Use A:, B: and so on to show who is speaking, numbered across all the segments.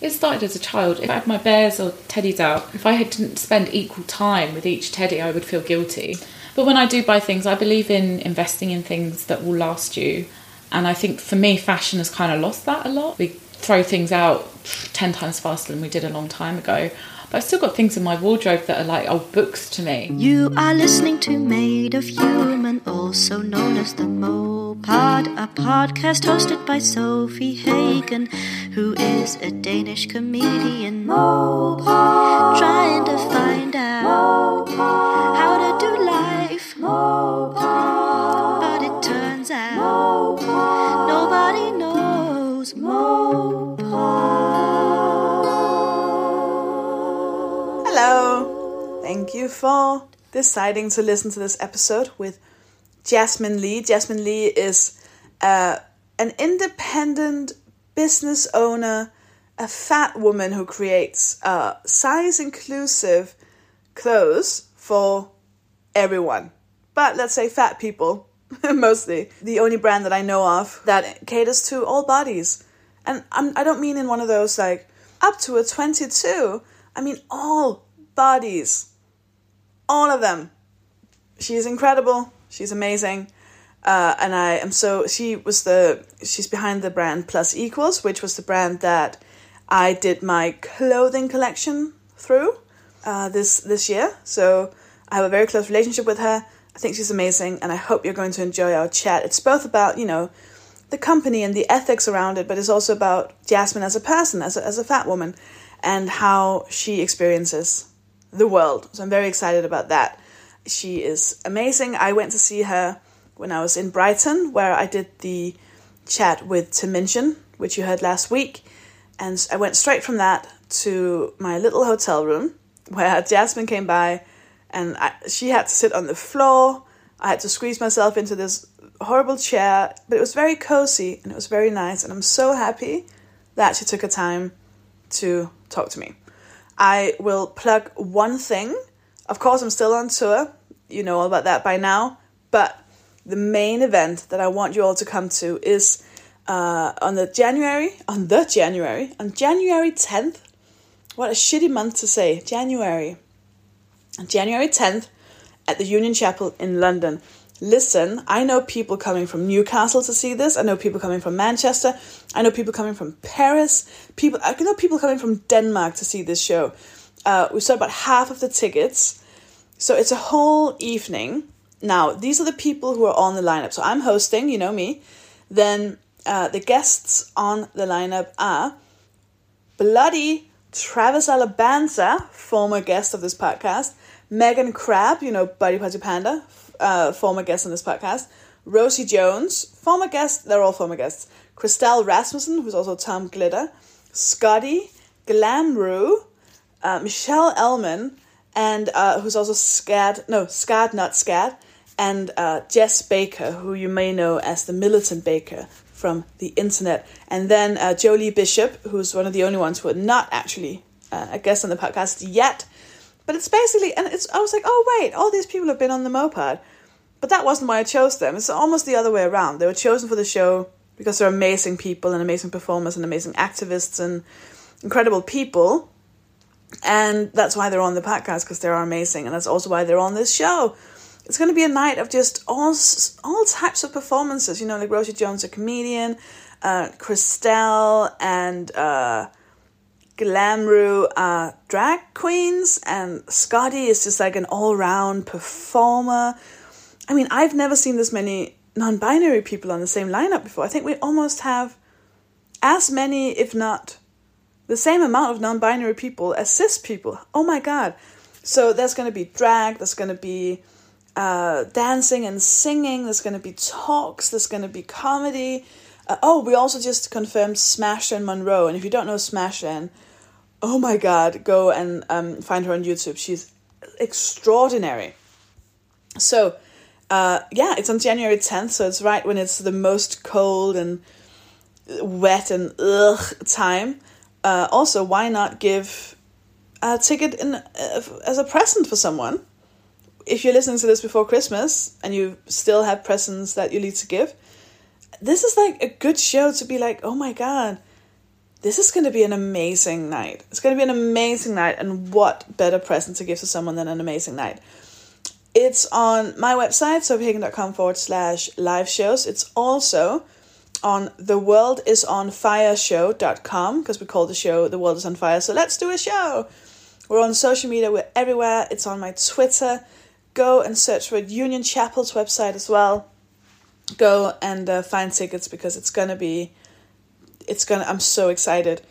A: It started as a child. If I had my bears or teddies out, if I didn't spend equal time with each teddy, I would feel guilty. But when I do buy things, I believe in investing in things that will last you. And I think for me, fashion has kind of lost that a lot. We throw things out 10 times faster than we did a long time ago. But I've still got things in my wardrobe that are like old books to me.
B: You are listening to Made of Human, also known as the Mopod, a podcast hosted by Sofie Hagen, who is a Danish comedian. Mopod, trying to find out how to do life. Mopod,
C: Thank you for deciding to listen to this episode with Jasmine Lee. Jasmine Lee is uh, an independent business owner, a fat woman who creates uh, size inclusive clothes for everyone. But let's say fat people, mostly. The only brand that I know of that caters to all bodies. And I'm, I don't mean in one of those like up to a 22. I mean all bodies. All of them. She is incredible. She's amazing. Uh, and I am so she was the she's behind the brand Plus Equals, which was the brand that I did my clothing collection through uh, this this year. So I have a very close relationship with her. I think she's amazing, and I hope you're going to enjoy our chat. It's both about you know the company and the ethics around it, but it's also about Jasmine as a person, as a, as a fat woman, and how she experiences the world. So I'm very excited about that. She is amazing. I went to see her when I was in Brighton, where I did the chat with Minchin, which you heard last week. And I went straight from that to my little hotel room, where Jasmine came by, and I, she had to sit on the floor. I had to squeeze myself into this horrible chair, but it was very cozy and it was very nice. And I'm so happy that she took her time to talk to me. I will plug one thing. Of course, I'm still on tour. You know all about that by now. But the main event that I want you all to come to is uh, on the January, on the January, on January 10th. What a shitty month to say. January. January 10th at the Union Chapel in London. Listen, I know people coming from Newcastle to see this. I know people coming from Manchester. I know people coming from Paris. People, I know people coming from Denmark to see this show. Uh, we sold about half of the tickets, so it's a whole evening. Now, these are the people who are on the lineup. So I'm hosting, you know me. Then uh, the guests on the lineup are Bloody Travis Alabanza, former guest of this podcast, Megan Crabbe, you know, Bodyposipanda, uh, former guest on this podcast, Rosie Jones, former guest, they're all former guests, Christelle Rasmussen, who's also Tom Glitter, Scottee, Glamrou, uh, Michelle Elman, and uh, who's also Scad, no, Scad, not Scad, and uh, Jess Baker, who you may know as the Militant Baker from the internet, and then uh, Jolie Bishop, who's one of the only ones who are not actually uh, a guest on the podcast yet. But it's basically, and it's I was like, oh wait, all these people have been on the Mopod, but that wasn't why I chose them. It's almost the other way around. They were chosen for the show because they're amazing people and amazing performers and amazing activists and incredible people, and that's why they're on the podcast because they're amazing, and that's also why they're on this show it's going to be a night of just all all types of performances. You know, like Rosie Jones, a comedian, uh, Christelle and uh, Glamrou are drag queens, and Scottee is just like an all round performer. I mean, I've never seen this many non binary people on the same lineup before. I think we almost have as many, if not the same amount of non binary people as cis people. Oh my god. So there's going to be drag, there's going to be uh, dancing and singing, there's going to be talks, there's going to be comedy. Uh, oh, we also just confirmed Smash and Monroe. And if you don't know Smash and oh my god, go and um, find her on YouTube. She's extraordinary. So, uh, yeah, it's on January 10th, so it's right when it's the most cold and wet and ugh time. Uh, also, why not give a ticket in uh, as a present for someone? If you're listening to this before Christmas and you still have presents that you need to give, this is like a good show to be like, oh my god, this is going to be an amazing night. It's going to be an amazing night, and what better present to give to someone than an amazing night? It's on my website, sofiehagen.com forward slash live shows. It's also on the world is on fire show.com because we call the show the world is on fire so let's do a show we're on social media we're everywhere it's on my twitter go and search for union chapel's website as well go and uh, find tickets because it's gonna be it's gonna i'm so excited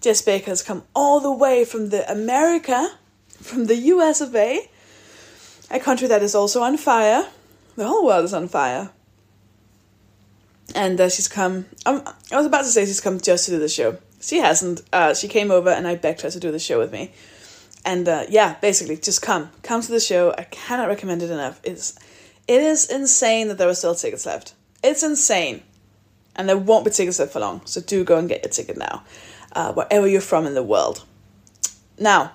C: jess baker has come all the way from the america from the us of a a country that is also on fire the whole world is on fire and uh, she's come. Um, I was about to say she's come just to do the show. She hasn't. Uh, she came over and I begged her to do the show with me. And uh, yeah, basically, just come, come to the show. I cannot recommend it enough. It's, it is insane that there are still tickets left. It's insane, and there won't be tickets left for long. So do go and get your ticket now, uh, wherever you're from in the world. Now,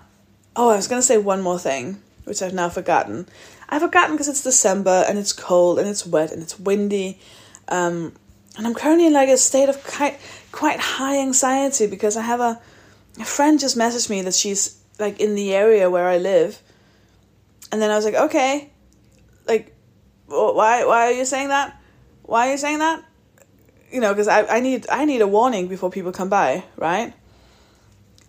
C: oh, I was gonna say one more thing, which I've now forgotten. I've forgotten because it's December and it's cold and it's wet and it's windy. Um, and I'm currently in like a state of quite quite high anxiety because I have a, a friend just messaged me that she's like in the area where I live, and then I was like, okay, like, why why are you saying that? Why are you saying that? You know, because I, I need I need a warning before people come by, right?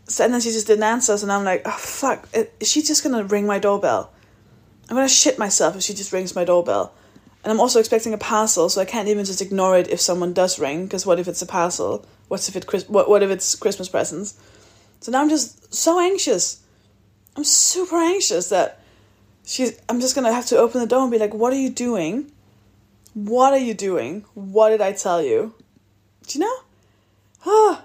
C: So and then she just didn't answer, and I'm like, oh fuck, is she just gonna ring my doorbell? I'm gonna shit myself if she just rings my doorbell. And I'm also expecting a parcel, so I can't even just ignore it if someone does ring. Because what if it's a parcel? What's if it what what if it's Christmas presents? So now I'm just so anxious. I'm super anxious that she's. I'm just gonna have to open the door and be like, "What are you doing? What are you doing? What did I tell you? Do you know? Oh,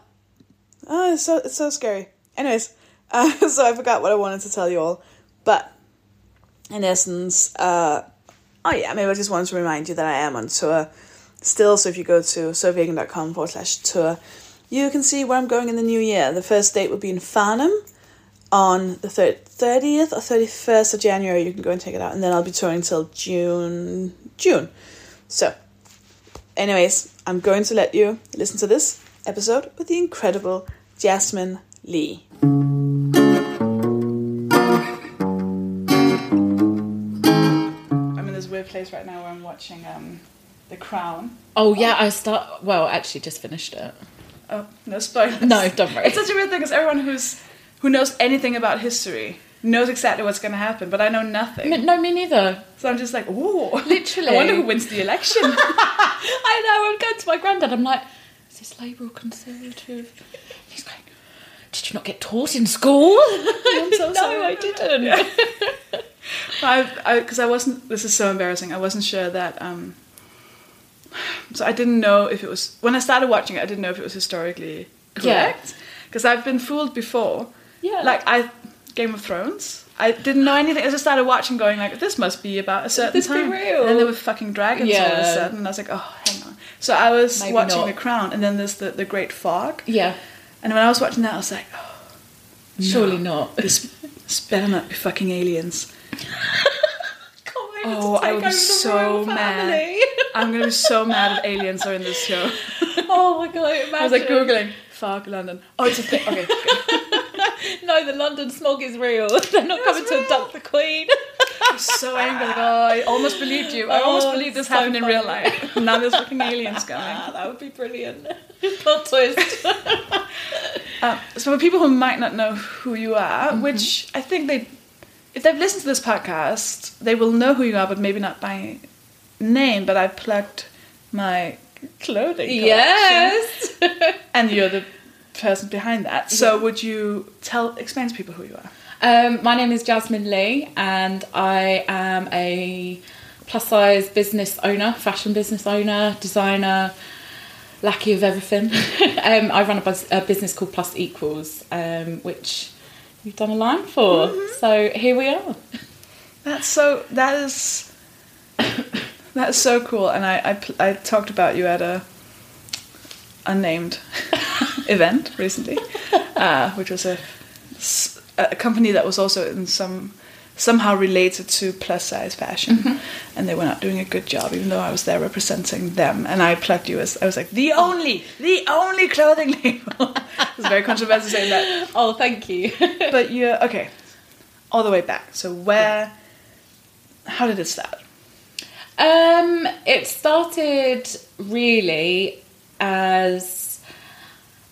C: oh it's so it's so scary. Anyways, uh, so I forgot what I wanted to tell you all, but in essence, uh, oh yeah, maybe I just wanted to remind you that I am on tour still. So if you go to sofiehagen.com forward slash tour, you can see where I'm going in the new year. The first date will be in Farnham on the 30th or 31st of January. You can go and check it out. And then I'll be touring till June. June. So, anyways, I'm going to let you listen to this episode with the incredible Jasmine Lee. I'm in this weird place right now where I'm watching um, The Crown.
A: Oh yeah, I start. Well, actually, just finished it.
C: Oh no spoilers.
A: No, don't worry.
C: It's such a weird thing because everyone who's who knows anything about history knows exactly what's going to happen, but I know nothing.
A: no, me neither.
C: So I'm just like, ooh,
A: literally.
C: I wonder who wins the election.
A: I know. I'm going to my granddad. I'm like, is this Labour or Conservative? He's going. Did you not get taught in school?
C: I'm So no, I didn't. I because I, I, wasn't. This is so embarrassing. I wasn't sure that. Um, so I didn't know if it was when I started watching it. I didn't know if it was historically correct because yeah. I've been fooled before.
A: Yeah.
C: Like I, Game of Thrones. I didn't know anything. I just started watching, going like, "This must be about a certain
A: this
C: time."
A: Be real?
C: And then there were fucking dragons
A: yeah.
C: all of a sudden, and I was like, "Oh, hang on." So I was
A: Maybe
C: watching
A: not.
C: The Crown, and then there's the the Great Fog.
A: Yeah.
C: And when I was watching that, I was like, "Oh,
A: surely
C: no,
A: not."
C: This, this better not be fucking aliens. oh, I would be so mad. I'm gonna be so mad if aliens are in this show.
A: oh my god! Imagine.
C: I was like googling fog London. Oh, it's a thing. Okay.
A: no, the London smog is real. They're not coming real. to abduct the Queen.
C: I'm so angry. Like, oh, I almost believed you. I almost oh, believed this so happened funny. in real life. now there's fucking aliens coming.
A: that would be brilliant. Plot twist.
C: um, so for people who might not know who you are, mm-hmm. which I think they if they've listened to this podcast, they will know who you are, but maybe not by name. But I plugged my clothing collection.
A: Yes,
C: and you're the person behind that. So yeah. would you tell explain to people who you are?
A: Um, my name is Jasmine Lee, and I am a plus size business owner, fashion business owner, designer, lackey of everything. um, I run a, bus- a, business called Plus Equals, um, which you've done a line for. Mm-hmm. So here we are.
C: That's so. That is. That's so cool, and I, I, I talked about you at a unnamed event recently, uh, which was a, a company that was also in some somehow related to plus size fashion, and they were not doing a good job, even though I was there representing them. And I plugged you as I was like the only, the only clothing label. it's very controversial saying that,
A: Oh, thank you.
C: but you're okay. All the way back. So where? How did it start?
A: Um, it started really as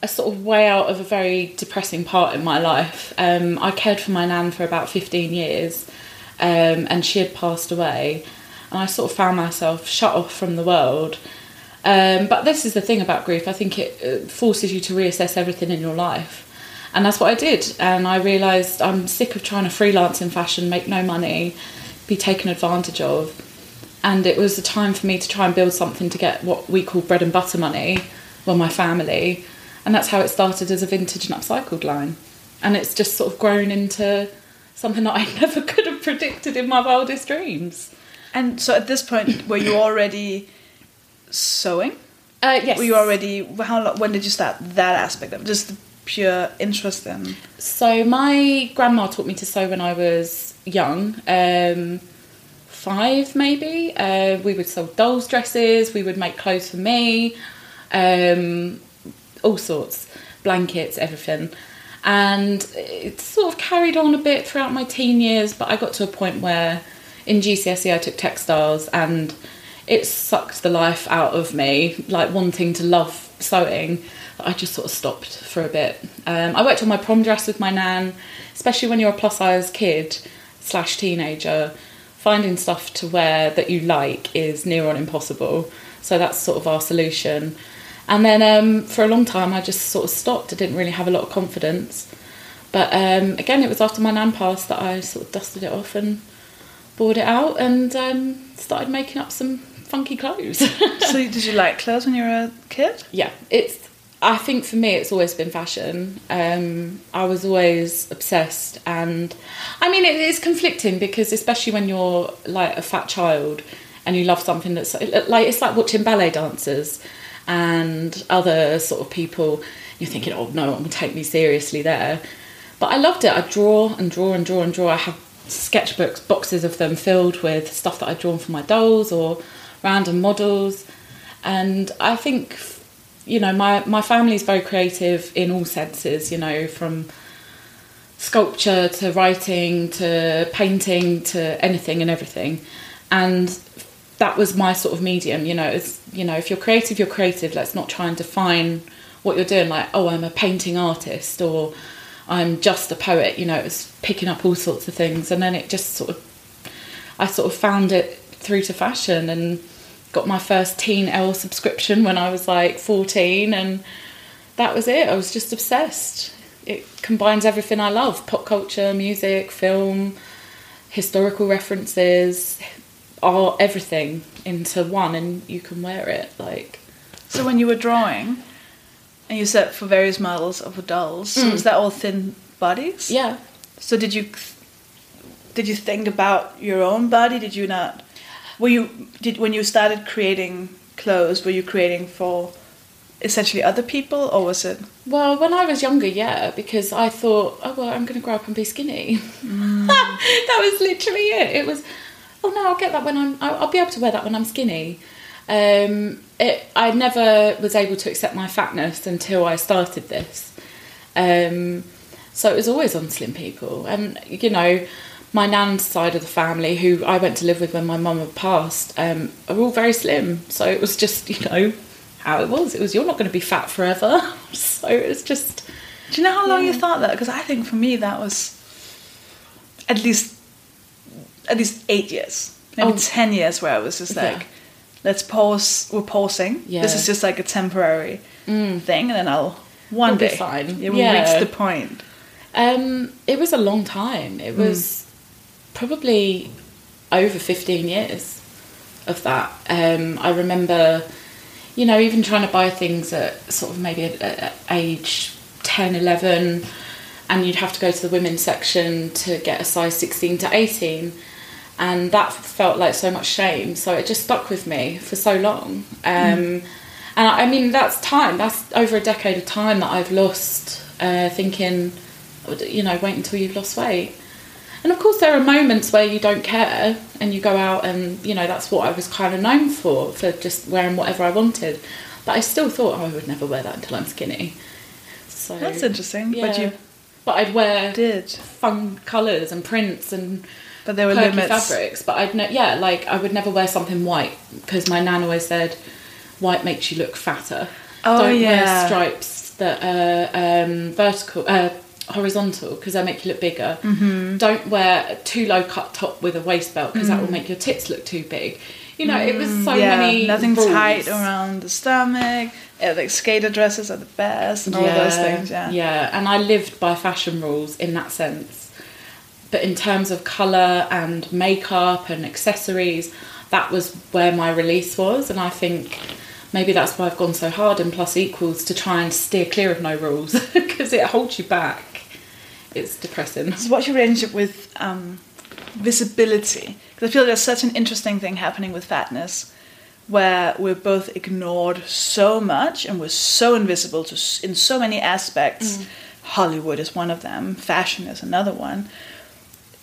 A: a sort of way out of a very depressing part in my life. Um, I cared for my nan for about 15 years um, and she had passed away. And I sort of found myself shut off from the world. Um, but this is the thing about grief, I think it uh, forces you to reassess everything in your life. And that's what I did. And I realised I'm sick of trying to freelance in fashion, make no money, be taken advantage of and it was a time for me to try and build something to get what we call bread and butter money well my family and that's how it started as a vintage and upcycled line and it's just sort of grown into something that i never could have predicted in my wildest dreams
C: And so at this point, were you already sewing?
A: uh, yes
C: Were you already? How long? When did you start that aspect of just the pure interest in?
A: So my grandma taught me to sew when I was young, um, five maybe. Uh, we would sew dolls' dresses. We would make clothes for me, um, all sorts, blankets, everything. And it sort of carried on a bit throughout my teen years, but I got to a point where in GCSE I took textiles and it sucked the life out of me, like wanting to love sewing. I just sort of stopped for a bit. Um, I worked on my prom dress with my nan, especially when you're a plus size kid slash teenager. Finding stuff to wear that you like is near on impossible. So that's sort of our solution. And then um, for a long time, I just sort of stopped. I didn't really have a lot of confidence. But um, again, it was after my nan passed that I sort of dusted it off and bought it out and um, started making up some funky clothes.
C: So did you like clothes when you were a kid?
A: yeah, it's. I think for me, it's always been fashion. Um, I was always obsessed, and I mean, it is conflicting because especially when you're like a fat child and you love something that's like it's like watching ballet dancers and other sort of people. You're thinking, oh no, one will take me seriously there. But I loved it. I draw and draw and draw and draw. I have sketchbooks, boxes of them filled with stuff that I'd drawn for my dolls or random models. And I think, you know, my, my family is very creative in all senses, you know, from sculpture to writing to painting to anything and everything. And that was my sort of medium, you know, it's, you know, if you're creative, you're creative. Let's not try and define what you're doing like, oh, I'm a painting artist or I'm just a poet, you know, it was picking up all sorts of things. And then it just sort of, I sort of found it through to fashion and got my first Teen L subscription when I was like 14 and that was it. I was just obsessed. It combines everything I love pop culture, music, film, historical references, art, everything into one, and you can wear it. Like,
C: So when you were drawing, and you said for various models of dolls, so was mm. that all thin bodies?
A: yeah.
C: So did you did you think about your own body? Did you not? Were you did when you started creating clothes? Were you creating for essentially other people, or was it?
A: Well, when I was younger, yeah, because I thought, oh well, I'm going to grow up and be skinny. that was literally it. It was, oh no, I'll get that when I'm. I'll, I'll be able to wear that when I'm skinny. Um, it, I never was able to accept my fatness until I started this. Um, so it was always on slim people, and you know, my nan's side of the family, who I went to live with when my mum had passed, um, are all very slim. So it was just, you know, how it was. It was you're not going to be fat forever. So it was just
C: Do you know how long you thought that? Because I think for me that was at least at least eight years, maybe
A: Oh.
C: ten years, where I was just
A: Yeah.
C: like, let's pause. We're pausing.
A: Yeah.
C: This is just like a temporary thing, and then I'll one
A: We'll
C: day
A: fine. Yeah.
C: reach the point.
A: Um, it was a long time. It was probably over 15 years of that. Um, I remember, you know, even trying to buy things at sort of maybe at, at age 10, 11, and you'd have to go to the women's section to get a size 16 to 18. And that felt like so much shame. So it just stuck with me for so long. Um, And I I mean, that's time. That's over a decade of time that I've lost uh, thinking, you know, wait until you've lost weight. And of course, there are moments where you don't care and you go out, and you know, that's what I was kind of known for, for just wearing whatever I wanted. But I still thought oh, I would never wear that until I'm skinny. So
C: That's interesting.
A: Yeah.
C: But you
A: But I'd wear
C: did.
A: fun colours and prints and
C: But there were limits.
A: fabrics. But I'd ne- yeah, like I would never wear something white because my nan always said white makes you look fatter.
C: Oh,
A: Don't
C: yeah.
A: wear stripes that are um, vertical, uh, horizontal because they make you look bigger. Mm-hmm. Don't wear a too low cut top with a waist belt because that will make your tits look too big. You know, it was so
C: Mm. yeah,
A: many
C: nothing
A: rules.
C: tight around the stomach. Yeah, like skater dresses are the best and all of those things. Yeah.
A: Yeah, and I lived by fashion rules in that sense. But in terms of colour and makeup and accessories, that was where my release was. And I think maybe that's why I've gone so hard in Plus Equals to try and steer clear of no rules because it holds you back. It's depressing.
C: So what's your relationship with um, visibility? Because I feel there's such an interesting thing happening with fatness, where we're both ignored so much and we're so invisible to in so many aspects. Hollywood is one of them. Fashion is another one.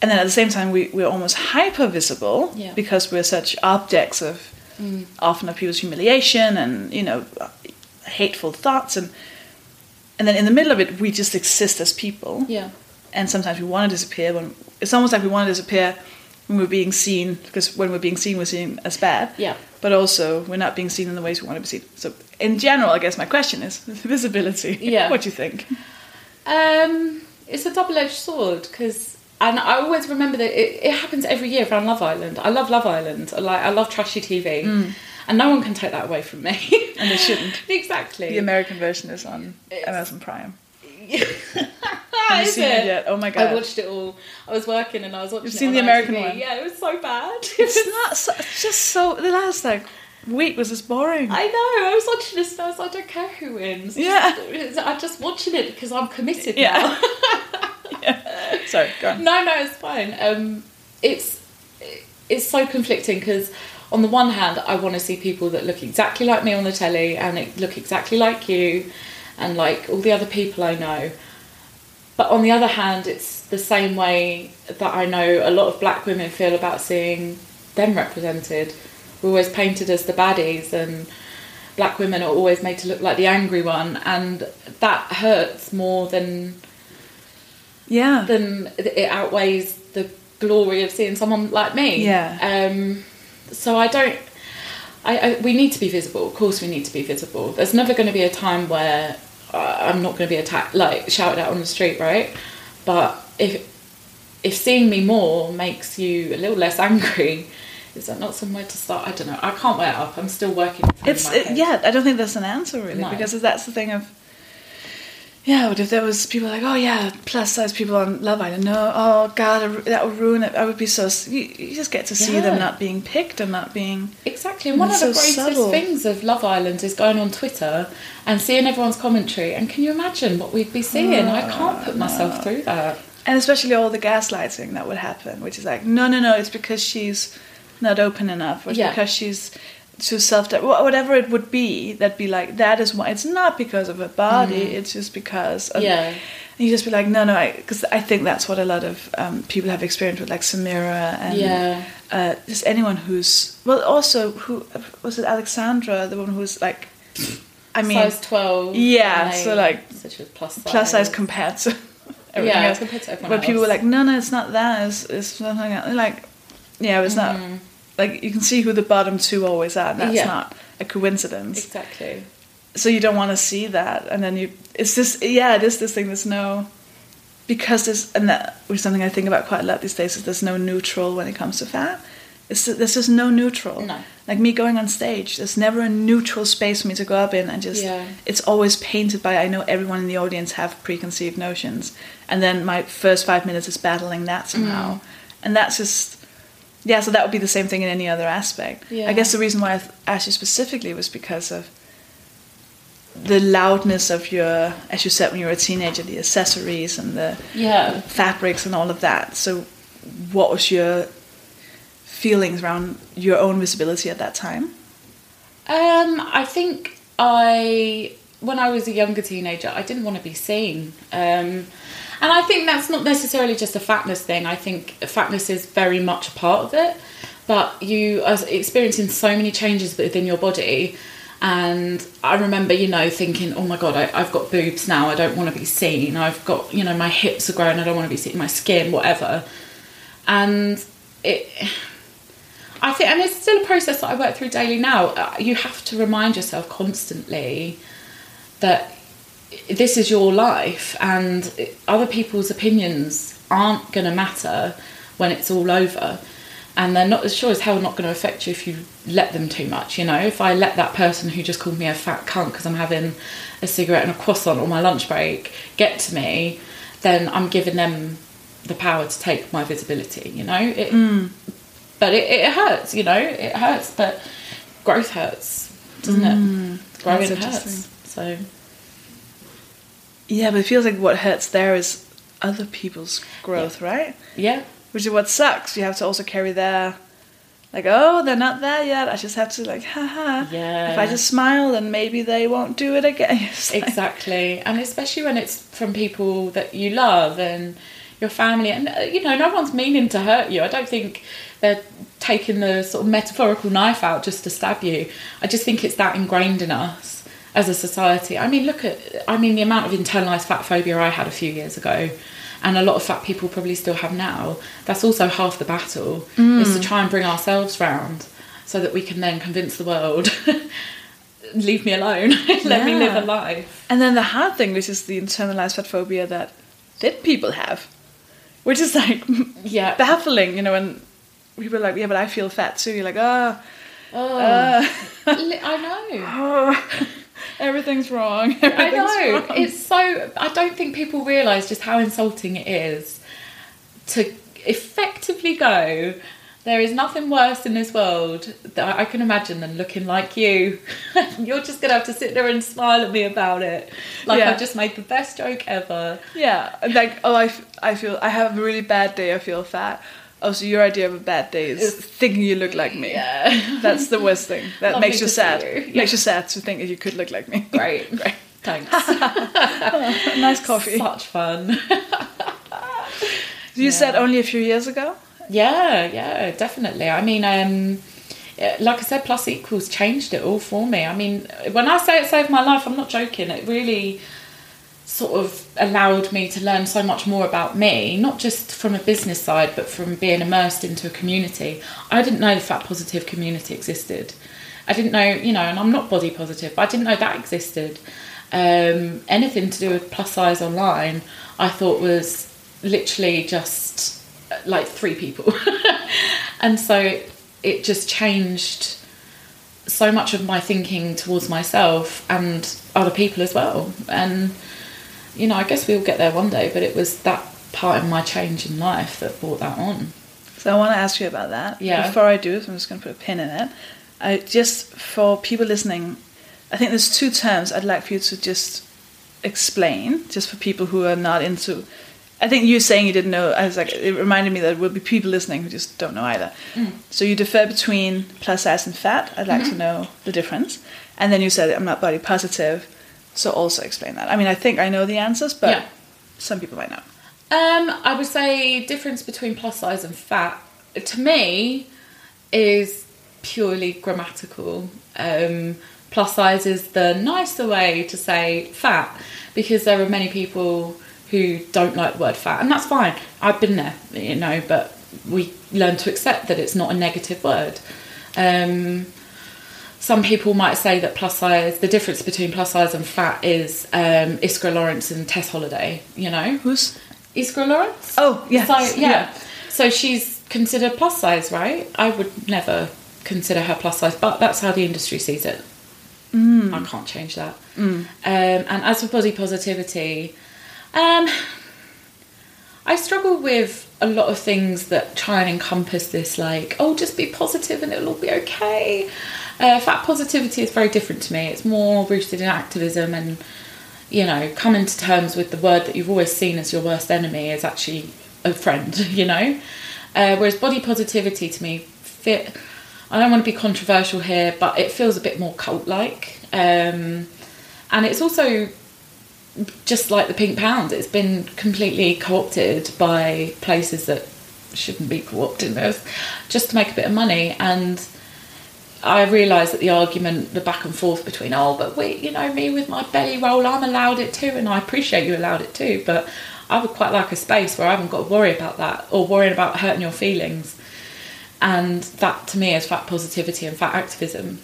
C: And then at the same time, we, we're almost hyper visible
A: Yeah.
C: because we're such objects of often of people's humiliation and you know hateful thoughts and and then in the middle of it we just exist as people
A: Yeah.
C: and sometimes we want to disappear when it's almost like we want to disappear when we're being seen because when we're being seen we're seen as bad
A: Yeah.
C: but also we're not being seen in the ways we want to be seen so in general i guess my question is visibility
A: Yeah.
C: what do you think
A: Um, it's a double-edged sword because, and I always remember that it, it happens every year around Love Island. I love Love Island. I like I love trashy TV, and no one can take that away from me.
C: And they shouldn't.
A: exactly.
C: the american version is on
A: It's-
C: amazon prime
A: Have
C: you seen it yet? Oh my God.
A: I watched it all. I was working and I was watching.
C: You've
A: it
C: seen the American
A: ITV.
C: one?
A: Yeah, it was so bad.
C: it's not so, it's just so the last like week was just boring
A: I know. I was watching this and I was like, I don't care who wins.
C: Yeah.
A: Just- I'm just watching it because I'm committed
C: Yeah.
A: now.
C: sorry go on
A: No, no, it's fine. Um, it's it's so conflicting because on the one hand, I want to see people that look exactly like me on the telly and look exactly like you, and like all the other people I know. But on the other hand, it's the same way that I know a lot of black women feel about seeing them represented. We're always painted as the baddies, and black women are always made to look like the angry one, and that hurts more than
C: yeah
A: then it outweighs the glory of seeing someone like me.
C: Yeah.
A: Um, so I don't. I, I we need to be visible. Of course, we need to be visible. There's never going to be a time where uh, I'm not going to be attacked, like shouted out on the street, right? But if if seeing me more makes you a little less angry, is that not somewhere to start? I don't know. I can't weigh it up. I'm still working.
C: it's it, yeah i don't think that's an answer really
A: No.
C: because that's the thing of yeah but if there was people like oh yeah plus size people on love island no oh god that would ruin it i would be so you, you just get to see them not being picked and not being
A: Exactly, and one of the
C: so
A: greatest
C: subtle.
A: things of Love Island is going on Twitter and seeing everyone's commentary. And can you imagine what we'd be seeing? I oh, can't put myself through that.
C: and especially all the gaslighting that would happen which is like no no no it's because she's not open enough or it's
A: Yeah.
C: because she's too self whatever it would be that'd be like that is why it's not because of her body it's just because of,
A: Mm. Yeah.
C: and you just be like no no because I, think that's what a lot of um, people have experienced with like Samira and
A: Yeah.
C: uh, just anyone who's well also who was it Alexandra the one who's like I mean
A: size twelve.
C: yeah,
A: and
C: so, like,
A: so she was plus size.
C: plus size compared to everything
A: Yeah,
C: else.
A: compared to everyone
C: But people were like, no, no, it's not that. It's, it's something else. Like, yeah, it's not. Like you can see who the bottom two always are. And that's
A: Yeah.
C: not a coincidence.
A: exactly.
C: So you don't want to see that, and then you. It's this. Yeah, it is this thing. There's no. Because there's and that which is something I think about quite a lot these days is there's no neutral when it comes to fat. It's, there's just no neutral.
A: No.
C: Like me going on stage, there's never a neutral space for me to go up in and just.
A: Yeah.
C: It's always painted by I know everyone in the audience have preconceived notions, and then my first five minutes is battling that somehow,
A: Mm.
C: and that's just. Yeah, so that would be the same thing in any other aspect.
A: Yeah.
C: I guess the reason why I asked you specifically was because of the loudness of your, as you said when you were a teenager, the accessories and the
A: Yeah.
C: fabrics and all of that. So, what was your feelings around your own visibility at that time?
A: Um, I think I, when I was a younger teenager, I didn't want to be seen. Um, And I think that's not necessarily just a fatness thing. I think fatness is very much a part of it. But you are experiencing so many changes within your body. And I remember, you know, thinking, oh my God, I, I've got boobs now. I don't want to be seen. I've got, you know, my hips are growing. I don't want to be seen. My skin, whatever. And it. I think, and it's still a process that I work through daily now. Uh, You have to remind yourself constantly that this is your life and other people's opinions aren't going to matter when it's all over. And they're not as sure as hell not going to affect you if you let them too much you know? If i let that person who just called me a fat cunt because i'm having a cigarette and a croissant on my lunch break get to me then i'm giving them the power to take my visibility you know? It, mm. but it, it hurts you know? It hurts but growth hurts doesn't it? Mm.
C: Growing
A: hurts. so
C: Yeah, but it feels like what hurts there is other people's growth, right?
A: yeah
C: Which is what sucks. You have to also carry their, like, oh, they're not there yet. I just have to like, haha.
A: Yeah.
C: If I just smile, then maybe they won't do it again. Like-
A: exactly and especially when it's from people that you love and your family and uh, you know no one's meaning to hurt you i don't think they're taking the sort of metaphorical knife out just to stab you i just think it's that ingrained in us as a society i mean look at i mean the amount of internalized fat phobia i had a few years ago and a lot of fat people probably still have now that's also half the battle is to mm. try and bring ourselves round so that we can then convince the world leave me alone let me live a life.
C: And then the hard thing, which is the internalized fat phobia that thin people have, which is like
A: Yeah.
C: baffling, you know, when people are like, yeah, but I feel fat too. You're like, ah. oh,
A: Oh,
C: uh,
A: I know.
C: oh, everything's wrong.
A: I know.
C: wrong.
A: It's so. I don't think people realise just how insulting it is to effectively go. There is nothing worse in this world that I can imagine than looking like you. You're just gonna have to sit there and smile at me about it, like
C: Yeah.
A: I just made the best joke ever.
C: Yeah, like oh, I, f- I feel I have a really bad day. I feel fat. Oh, so your idea of a bad day is thinking you look like me.
A: Yeah.
C: That's the worst thing. That makes you sad.
A: you.
C: Makes you sad to think that you could look like me.
A: Great.
C: Great.
A: Thanks.
C: nice coffee.
A: Such fun.
C: You said only a few years ago.
A: Yeah, yeah, definitely. I mean, um, like I said, Plus Equals changed it all for me. I mean, when I say it saved my life, I'm not joking. It really sort of allowed me to learn so much more about me, not just from a business side, but from being immersed into a community. I didn't know the fat positive community existed. I didn't know, you know, and I'm not body positive, but I didn't know that existed. Um, anything to do with plus size online, I thought was literally just uh, like three people. and so it just changed so much of my thinking towards myself and other people as well. And you know, I guess we'll get there one day, but it was that part of my change in life that brought that on.
C: So I want to ask you about that.
A: Yeah.
C: Before I do, so I'm just going to put a pin in it. I just for people listening, I think there's two terms I'd like for you to just explain, just for people who are not into. I think you saying you didn't know. I was like, it reminded me that there will be people listening who just don't know either. Mm. So you differ between plus size and fat. I'd like to mm-hmm. know the difference. And then you said I'm not body positive, so also explain that. I mean, I think I know the answers, but
A: Yeah.
C: some people might not.
A: Um, I would say difference between plus size and fat to me is purely grammatical. Um, plus size is the nicer way to say fat because there are many people who don't like the word fat, and that's fine. I've been there, you know, but we learn to accept that it's not a negative word. Um, some people might say that plus size, the difference between plus size and fat is um, Iskra Lawrence and Tess Holliday, you know?
C: Who's?
A: Iskra Lawrence?
C: Oh, yes,
A: So, yeah.
C: yeah.
A: So she's considered plus size, right? I would never consider her plus size, but that's how the industry sees it.
C: Mm.
A: I can't change that. Um, and as for body positivity, um, I struggle with a lot of things that try and encompass this, like, oh, just be positive and it'll all be okay. Uh, fat positivity is very different to me. It's more rooted in activism and, you know, coming to terms with the word that you've always seen as your worst enemy is actually a friend, you know? Uh, whereas body positivity to me fit. I don't want to be controversial here, but it feels a bit more cult like. Um, and it's also just like the pink pound, it's been completely co-opted by places that shouldn't be co-opting this, just to make a bit of money. And I realise that the argument, the back and forth between, oh, but we, you know, me with my belly roll, I'm allowed it too, and I appreciate you allowed it too, but I would quite like a space where I haven't got to worry about that or worrying about hurting your feelings. And that to me is fat positivity and fat activism.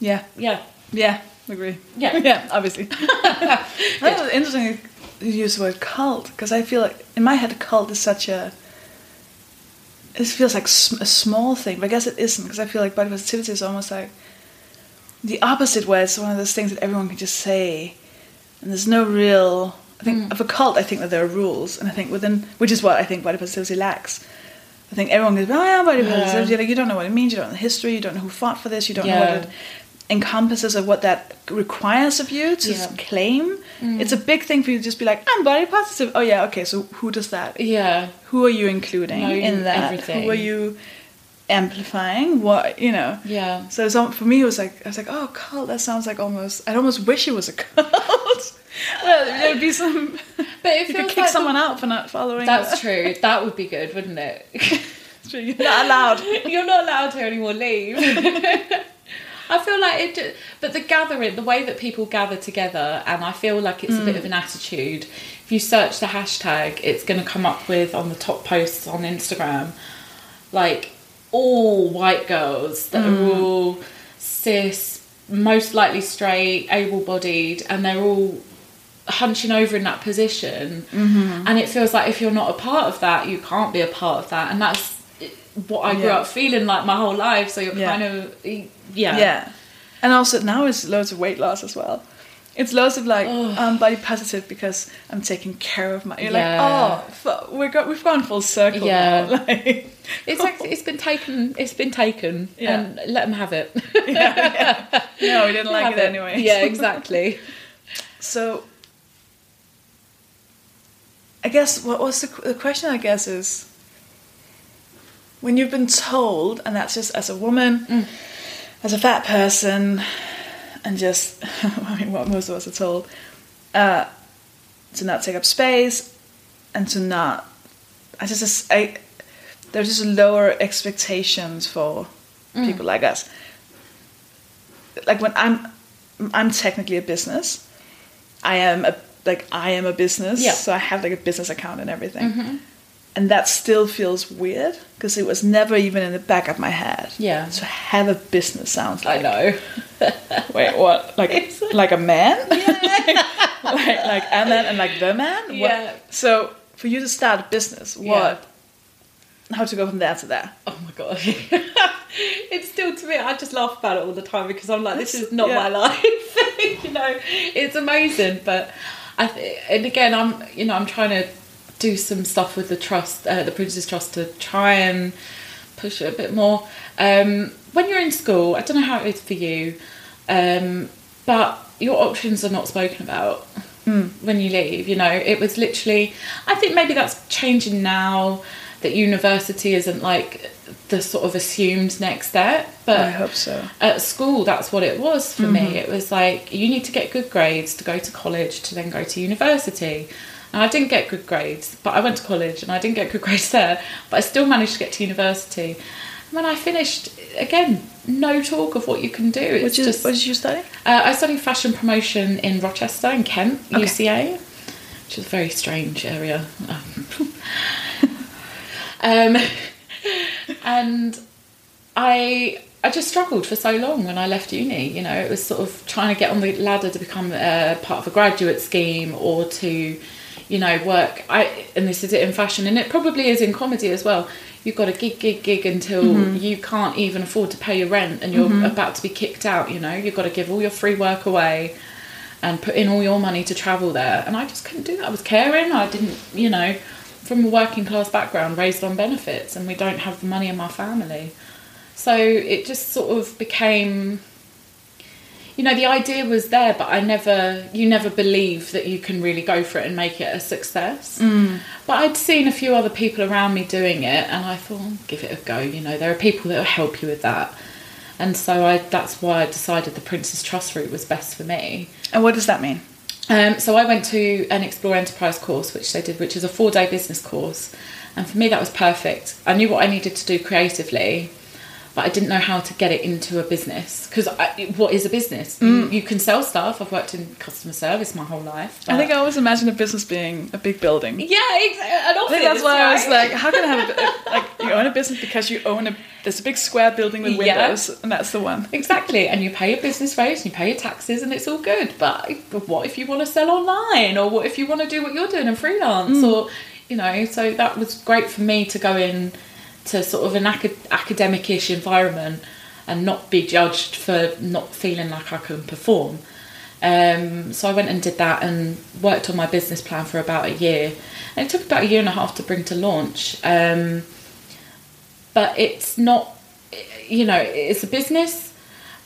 C: Yeah.
A: Yeah.
C: Yeah. Agree.
A: Yeah.
C: yeah. Obviously. That was interesting. You use the word cult because I feel like in my head, a cult is such a. It feels like a small thing, but I guess it isn't because I feel like body positivity is almost like the opposite, where it's one of those things that everyone can just say, and there's no real. I think mm. of a cult, I think that there are rules, and I think within, which is what I think body positivity lacks. I think everyone goes, oh yeah, body
A: Yeah.
C: positivity. Like, you don't know what it means. You don't know the history. You don't know who fought for this. You don't know what it encompasses of what that requires of you to
A: Yeah.
C: claim. Mm. It's a big thing for you to just be like, I'm body positive. Oh yeah, okay. So who does that?
A: Yeah.
C: Who are you including
A: Know
C: in that?
A: everything.
C: Who are you amplifying? What you know?
A: Yeah.
C: So some, for me, it was like I was like, oh, cult. That sounds like almost. I'd almost wish it was a cult. well, there'd be some.
A: But if
C: you could kick
A: like
C: someone out for not following.
A: That's true. That would be good, wouldn't it?
C: true. You're not allowed.
A: You're not allowed to anymore. Leave. I feel like it, but the gathering, the way that people gather together, and I feel like it's a bit mm. of an attitude. If you search the hashtag, it's going to come up with on the top posts on Instagram, like all white girls that are mm. all cis, most likely straight, able-bodied, and they're all hunching over in that position. Mm-hmm. And it feels like if you're not a part of that you can't be a part of that. And that's what i grew
C: Yeah.
A: up feeling like my whole life so you're
C: Yeah.
A: kind of yeah
C: Yeah. And also now it's loads of weight loss as well. It's loads of like I'm um, body positive because I'm taking care of my. You're
A: Yeah.
C: like, oh, we're go- we've gone full circle.
A: Yeah.
C: now. Like,
A: it's like it's been taken it's been taken
C: Yeah.
A: and let them have it
C: no, we didn't like
A: Have
C: it anyway.
A: yeah exactly
C: So, I guess what was the, the question? I guess is when you've been told, and that's just as a woman, mm. as a fat person, and just I mean, what most of us are told, uh, to not take up space, and to not. I just I there's just lower expectations for mm. people like us. Like when I'm I'm technically a business. I am a like I am a business,
A: Yeah.
C: so I have like a business account and everything. Mm-hmm. And that still feels weird because it was never even in the back of my head.
A: Yeah.
C: To have a business sounds
A: i
C: like
A: know
C: wait what like
A: It's-
C: like a man like like a man and like the man What-
A: Yeah.
C: so for you to start a business what
A: Yeah.
C: how to go from there to there
A: Oh my god. it's still to me, I just laugh about it all the time because I'm like, this is not
C: yeah.
A: my life. you know, it's amazing. But I, th- and again, I'm, you know, I'm trying to do some stuff with the trust, uh, the Prince's Trust to try and push it a bit more. Um, when you're in school, I don't know how it is for you, um, but your options are not spoken about when you leave. You know, it was literally. I think maybe that's changing now that university isn't like the sort of assumed next step, but
C: I hope so.
A: at school that's what it was for me it was like you need to get good grades to go to college to then go to university and i didn't get good grades but i went to college and i didn't get good grades there but i still managed to get to university and when i finished again no talk of what you can do it's
C: which is
A: just
C: what did you study
A: uh, i studied fashion promotion in rochester in kent
C: Okay.
A: uca which is a very strange area um, and I I just struggled for so long when I left uni. You know, it was sort of trying to get on the ladder to become a part of a graduate scheme or to, you know, work. I and this is it in fashion, and it probably is in comedy as well. You've got to gig, gig, gig until mm-hmm. you can't even afford to pay your rent, and you're mm-hmm. about to be kicked out. You know, you've got to give all your free work away and put in all your money to travel there. And I just couldn't do that. I was caring. I didn't, you know, from a working class background, raised on benefits, and we don't have the money in my family. So it just sort of became, you know, the idea was there, but I never, you never believe that you can really go for it and make it a success. But I'd seen a few other people around me doing it, and I thought, "Oh, give it a go. You know, there are people that will help you with that. And so I, that's why I decided the Prince's Trust route was best for me.
C: and what does that mean
A: Um, so I went to an Explore Enterprise course, which they did, which is a four day business course. And for me, that was perfect. I knew what I needed to do creatively, but I didn't know how to get it into a business. Because what is a business? You, mm. you can sell stuff. I've worked in customer service my whole life.
C: I think I always imagine a business being a big building.
A: yeah, exactly. An office.
C: I think that's why I was like, how can I have a like you own a business because you own a there's a big square building with
A: Yeah.
C: windows and that's the one.
A: Exactly, and you pay your business rates, and you pay your taxes, and it's all good. But but what if you want to sell online, or what if you want to do what you're doing and freelance, mm. or you know? So that was great for me to go in to sort of an acad- academic-ish environment and not be judged for not feeling like I can perform. Um, so I went and did that and worked on my business plan for about a year, and it took about a year and a half to bring to launch. Um, but it's not you know it's a business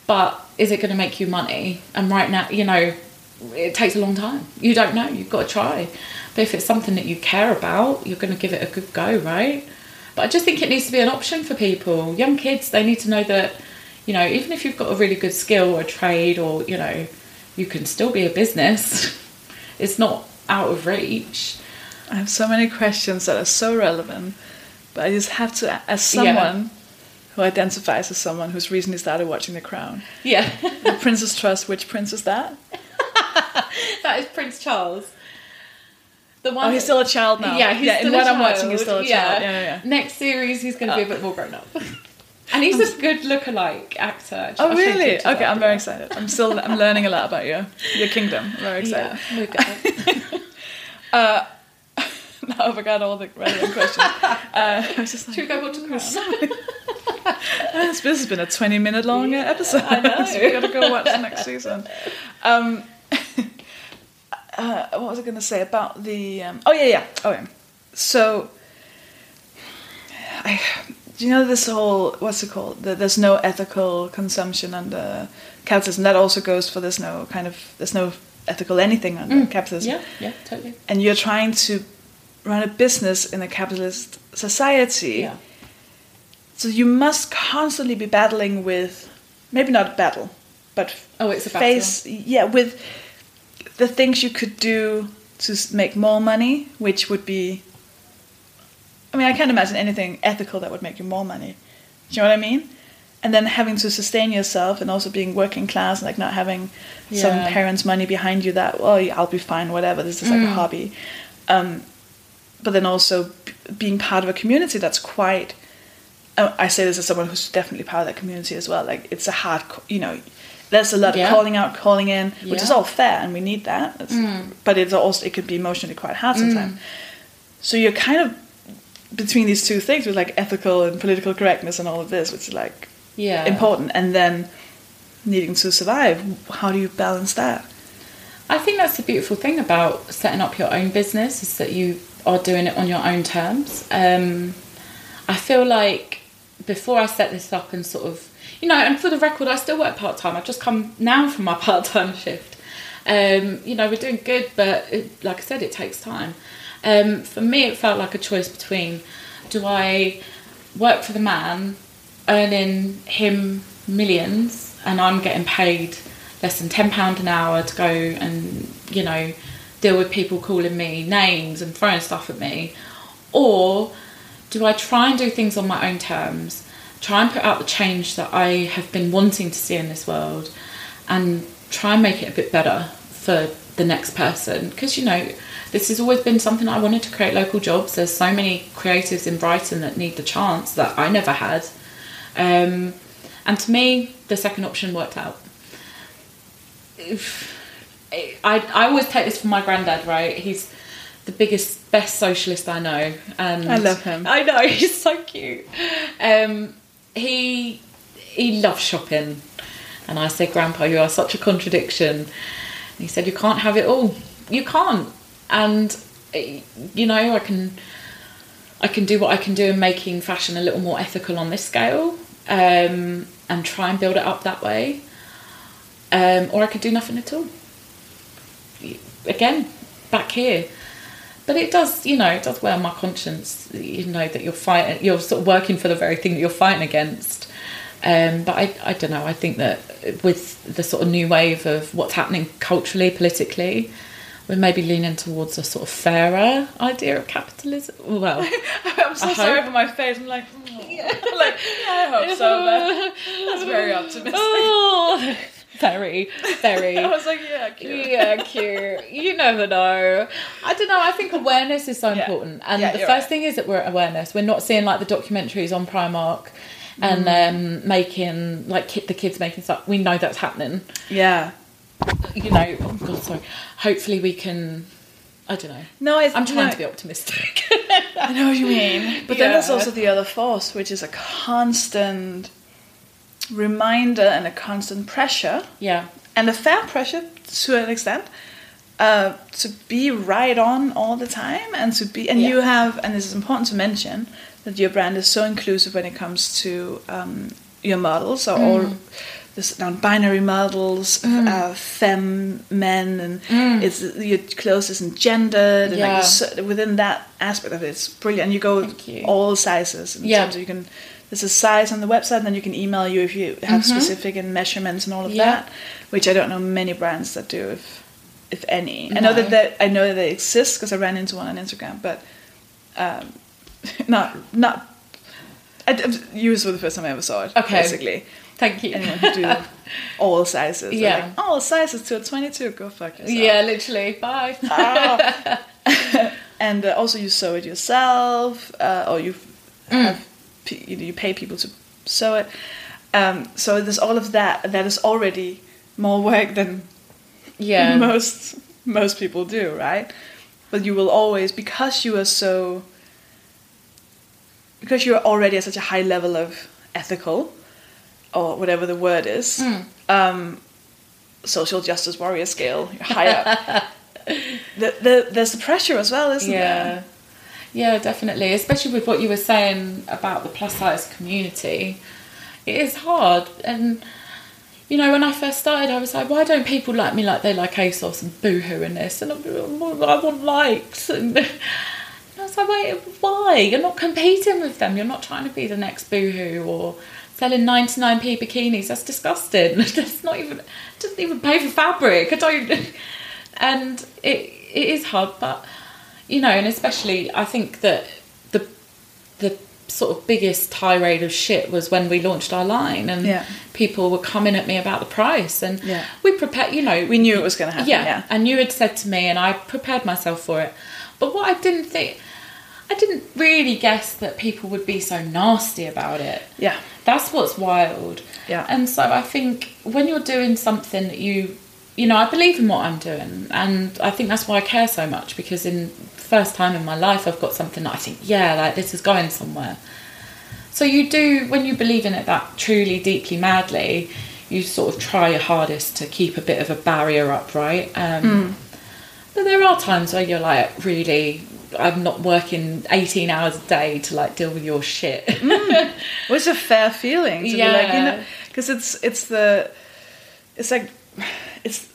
A: but is it going to make you money? And right now you know it takes a long time. You don't know. You've got to try. But if it's something that you care about you're going to give it a good go right but i just think it needs to be an option for people. Young kids they need to know that you know even if you've got a really good skill or a trade or you know you can still be a business it's not out of reach.
C: I have so many questions that are so relevant, but I just have to, as
A: Yeah.
C: someone who identifies as someone who's recently started watching The Crown,
A: yeah.
C: The Prince's Trust, which prince is that?
A: that is prince charles the one
C: Oh, he's still a child now.
A: Yeah, he's
C: yeah.
A: still
C: in
A: a
C: what I'm watching, he's still a
A: yeah.
C: child. Yeah, yeah. yeah.
A: Next series, he's going to be a bit more grown up. And he's a good look-alike actor.
C: Oh
A: I
C: really? Okay,
A: that,
C: I'm very excited. I'm still I'm learning a lot about your your kingdom. I'm very excited.
A: Yeah.
C: Uh, now I've forgot all the relevant questions. Uh, I was just like,
A: Should we go watch the crown?
C: this, this has been a 20 minute long uh, episode.
A: I know.
C: so we gotta go watch the next season. Um, uh, what was I going to say about the? Um, oh yeah, yeah. Oh yeah. So, I, do you know this whole what's it called? The, there's no ethical consumption under capitalism. That also goes for there's no kind of there's no ethical anything under capitalism.
A: Yeah, yeah, totally.
C: And you're trying to run a business in a capitalist society.
A: Yeah.
C: So you must constantly be battling with, maybe not battle, but
A: Oh, it's a battle.
C: face, yeah, with the things you could do to make more money, which would be. I mean, I can't imagine anything ethical that would make you more money. Do you know what I mean? And then having to sustain yourself and also being working class, and like not having some parents' money behind you that, well, I'll be fine, whatever, this is like a
A: Mm.
C: hobby. Um, but then also being part of a community that's quite uh, I say this as someone who's definitely part of that community as well. Like it's a hard, you know, there's a lot
A: Yeah.
C: of calling out, calling in, which is all fair, and we need that. It's, But it's also it could be emotionally quite hard sometimes. So you're kind of between these two things with like ethical and political correctness and all of this, which is like
A: Yeah.
C: important, and then needing to survive. How do you balance that?
A: I think that's the beautiful thing about setting up your own business is that you are doing it on your own terms. Um, I feel like before I set this up and sort of, you know, and for the record, I still work part time. I've just come now from my part time shift. Um, you know, we're doing good, but it, like I said, it takes time. Um, for me, it felt like a choice between do I work for the man, earning him millions, and I'm getting paid less than ten pound an hour to go and you know deal with people calling me names and throwing stuff at me, or do I try and do things on my own terms, try and put out the change that I have been wanting to see in this world, and try and make it a bit better for the next person? Because you know, this has always been something I wanted to create local jobs. There's so many creatives in Brighton that need the chance that I never had. Um, and to me, the second option worked out. If- I, I always take this from my granddad, right? He's the biggest, best socialist I know. And
C: I love him.
A: I know, he's so cute. Um, he he loves shopping. And I said, Grandpa, you are such a contradiction. And he said, You can't have it all. You can't. And you know, I can I can do what I can do in making fashion a little more ethical on this scale, um, and try and build it up that way. Um, or I could do nothing at all. Again, back here. But it does, you know, it does wear on my conscience. You know that you're fighting, you're sort of working for the very thing that you're fighting against. Um, but I, I don't know. I think that with the sort of new wave of what's happening culturally, politically, we're maybe leaning towards a sort of fairer idea of capitalism. Well,
C: I'm so
A: I
C: sorry
A: hope.
C: for my face. I'm like, mm. like I hope so, but that's very optimistic.
A: Oh, very, very.
C: I was like, yeah, cute.
A: yeah, cute. You never know. I don't know. I think awareness is so
C: Yeah.
A: important, and
C: Yeah,
A: the first
C: right.
A: thing is that we're awareness. We're not seeing like the documentaries on Primark and
C: Mm.
A: um, making like ki- the kids making stuff. We know that's happening.
C: Yeah.
A: You know. Oh God, sorry. Hopefully, we can. I don't know.
C: No, it's,
A: I'm trying
C: no,
A: to be optimistic.
C: I know what you mean. But then there's also the other force, which is a constant reminder and a constant pressure,
A: yeah.
C: and a fair pressure to an extent, uh, to be right on all the time and to be. And
A: Yeah.
C: you have, and this is important to mention, that your brand is so inclusive when it comes to um, your models, so all
A: Mm.
C: this non-binary models, uh, femme, men, and it's your clothes isn't gendered, and like
A: Mm. Yeah.
C: so- within that aspect of it, it's brilliant. And you go
A: you.
C: all sizes in
A: Yeah.
C: terms of you can. There's a size on the website, and then you can email you if you have specific and measurements and all of
A: Mm-hmm. Yeah.
C: that, which I don't know many brands that do, if if any. I know that they, I know that they exist because I ran into one on Instagram, but um, not not. I, you was the first time I ever saw it.
A: Okay.
C: basically
A: Thank you.
C: anyone who do all sizes.
A: Yeah.
C: like, all sizes to a 22. Go fuck yourself.
A: yeah, literally. Bye.
C: And uh, also you sew it yourself, uh, or you
A: Mm.
C: have you, you pay people to sew it. Um, so there's all of that. That is already more work than
A: yeah.
C: most most people do, right? But you will always because you are so because you're already at such a high level of ethical or whatever the word is,
A: Mm.
C: um, social justice warrior scale, you're higher. the, the, there's the pressure as well, isn't
A: yeah
C: there?
A: Yeah definitely especially with what you were saying about the plus size community it is hard and you know when i first started i was like why don't people like me like they like asos and boohoo and this and i I want likes and I was like, wait, why? You're not competing with them. You're not trying to be the next Boohoo or selling 99p bikinis. That's disgusting. That's not even, doesn't even pay for fabric. I don't, and it, it is hard, but, you know, and especially I think that the, the sort of biggest tirade of shit was when we launched our line and
C: Yeah.
A: people were coming at me about the price and
C: Yeah.
A: we prepared, you know,
C: We knew it was going to happen.
A: yeah,
C: Yeah.
A: and you had said to me, and I prepared myself for it. But what I didn't think, I didn't really guess that people would be so nasty about it.
C: Yeah.
A: That's what's wild.
C: Yeah.
A: And so I think when you're doing something that you, you know, I believe in what I'm doing, and I think that's why I care so much because in first time in my life I've got something that I think, yeah, like this is going somewhere. So you do when you believe in it that truly, deeply, madly, you sort of try your hardest to keep a bit of a barrier up, right? Um, But there are times where you're like, really, I'm not working 18 hours a day to like deal with your shit.
C: Which is a fair feeling to be like, you know, because it's it's the, it's like, it's,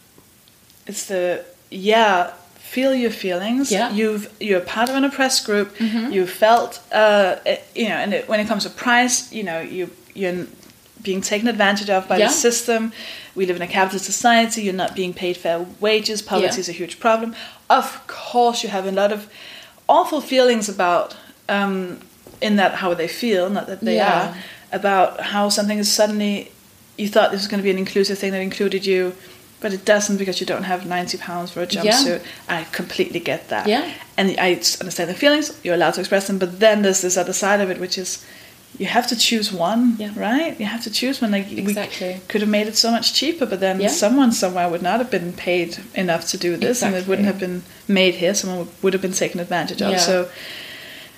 C: it's the yeah. Feel your feelings.
A: Yeah. Mm-hmm.
C: You've you're part of an oppressed group. You felt uh you know, and it, when it comes to price, you know, you you're being taken advantage of by
A: Yeah.
C: the system. We live in a capitalist society. You're not being paid fair wages. Poverty
A: Yeah.
C: is a huge problem. Of course, you have a lot of awful feelings about um, in that how they feel, not that they
A: Yeah.
C: are, about how something is suddenly you thought this was going to be an inclusive thing that included you, but it doesn't because you don't have ninety pounds for a
A: Yeah.
C: jumpsuit. I completely get that.
A: Yeah.
C: and I understand the feelings. You're allowed to express them, but then there's this other side of it, which is you have to choose one,
A: Yeah.
C: right? You have to choose one. Like
A: Exactly.
C: we could have made it so much cheaper, but then
A: Yeah.
C: someone somewhere would not have been paid enough to do this, and it wouldn't have been made here. Someone would- have been taken advantage of.
A: Yeah.
C: So,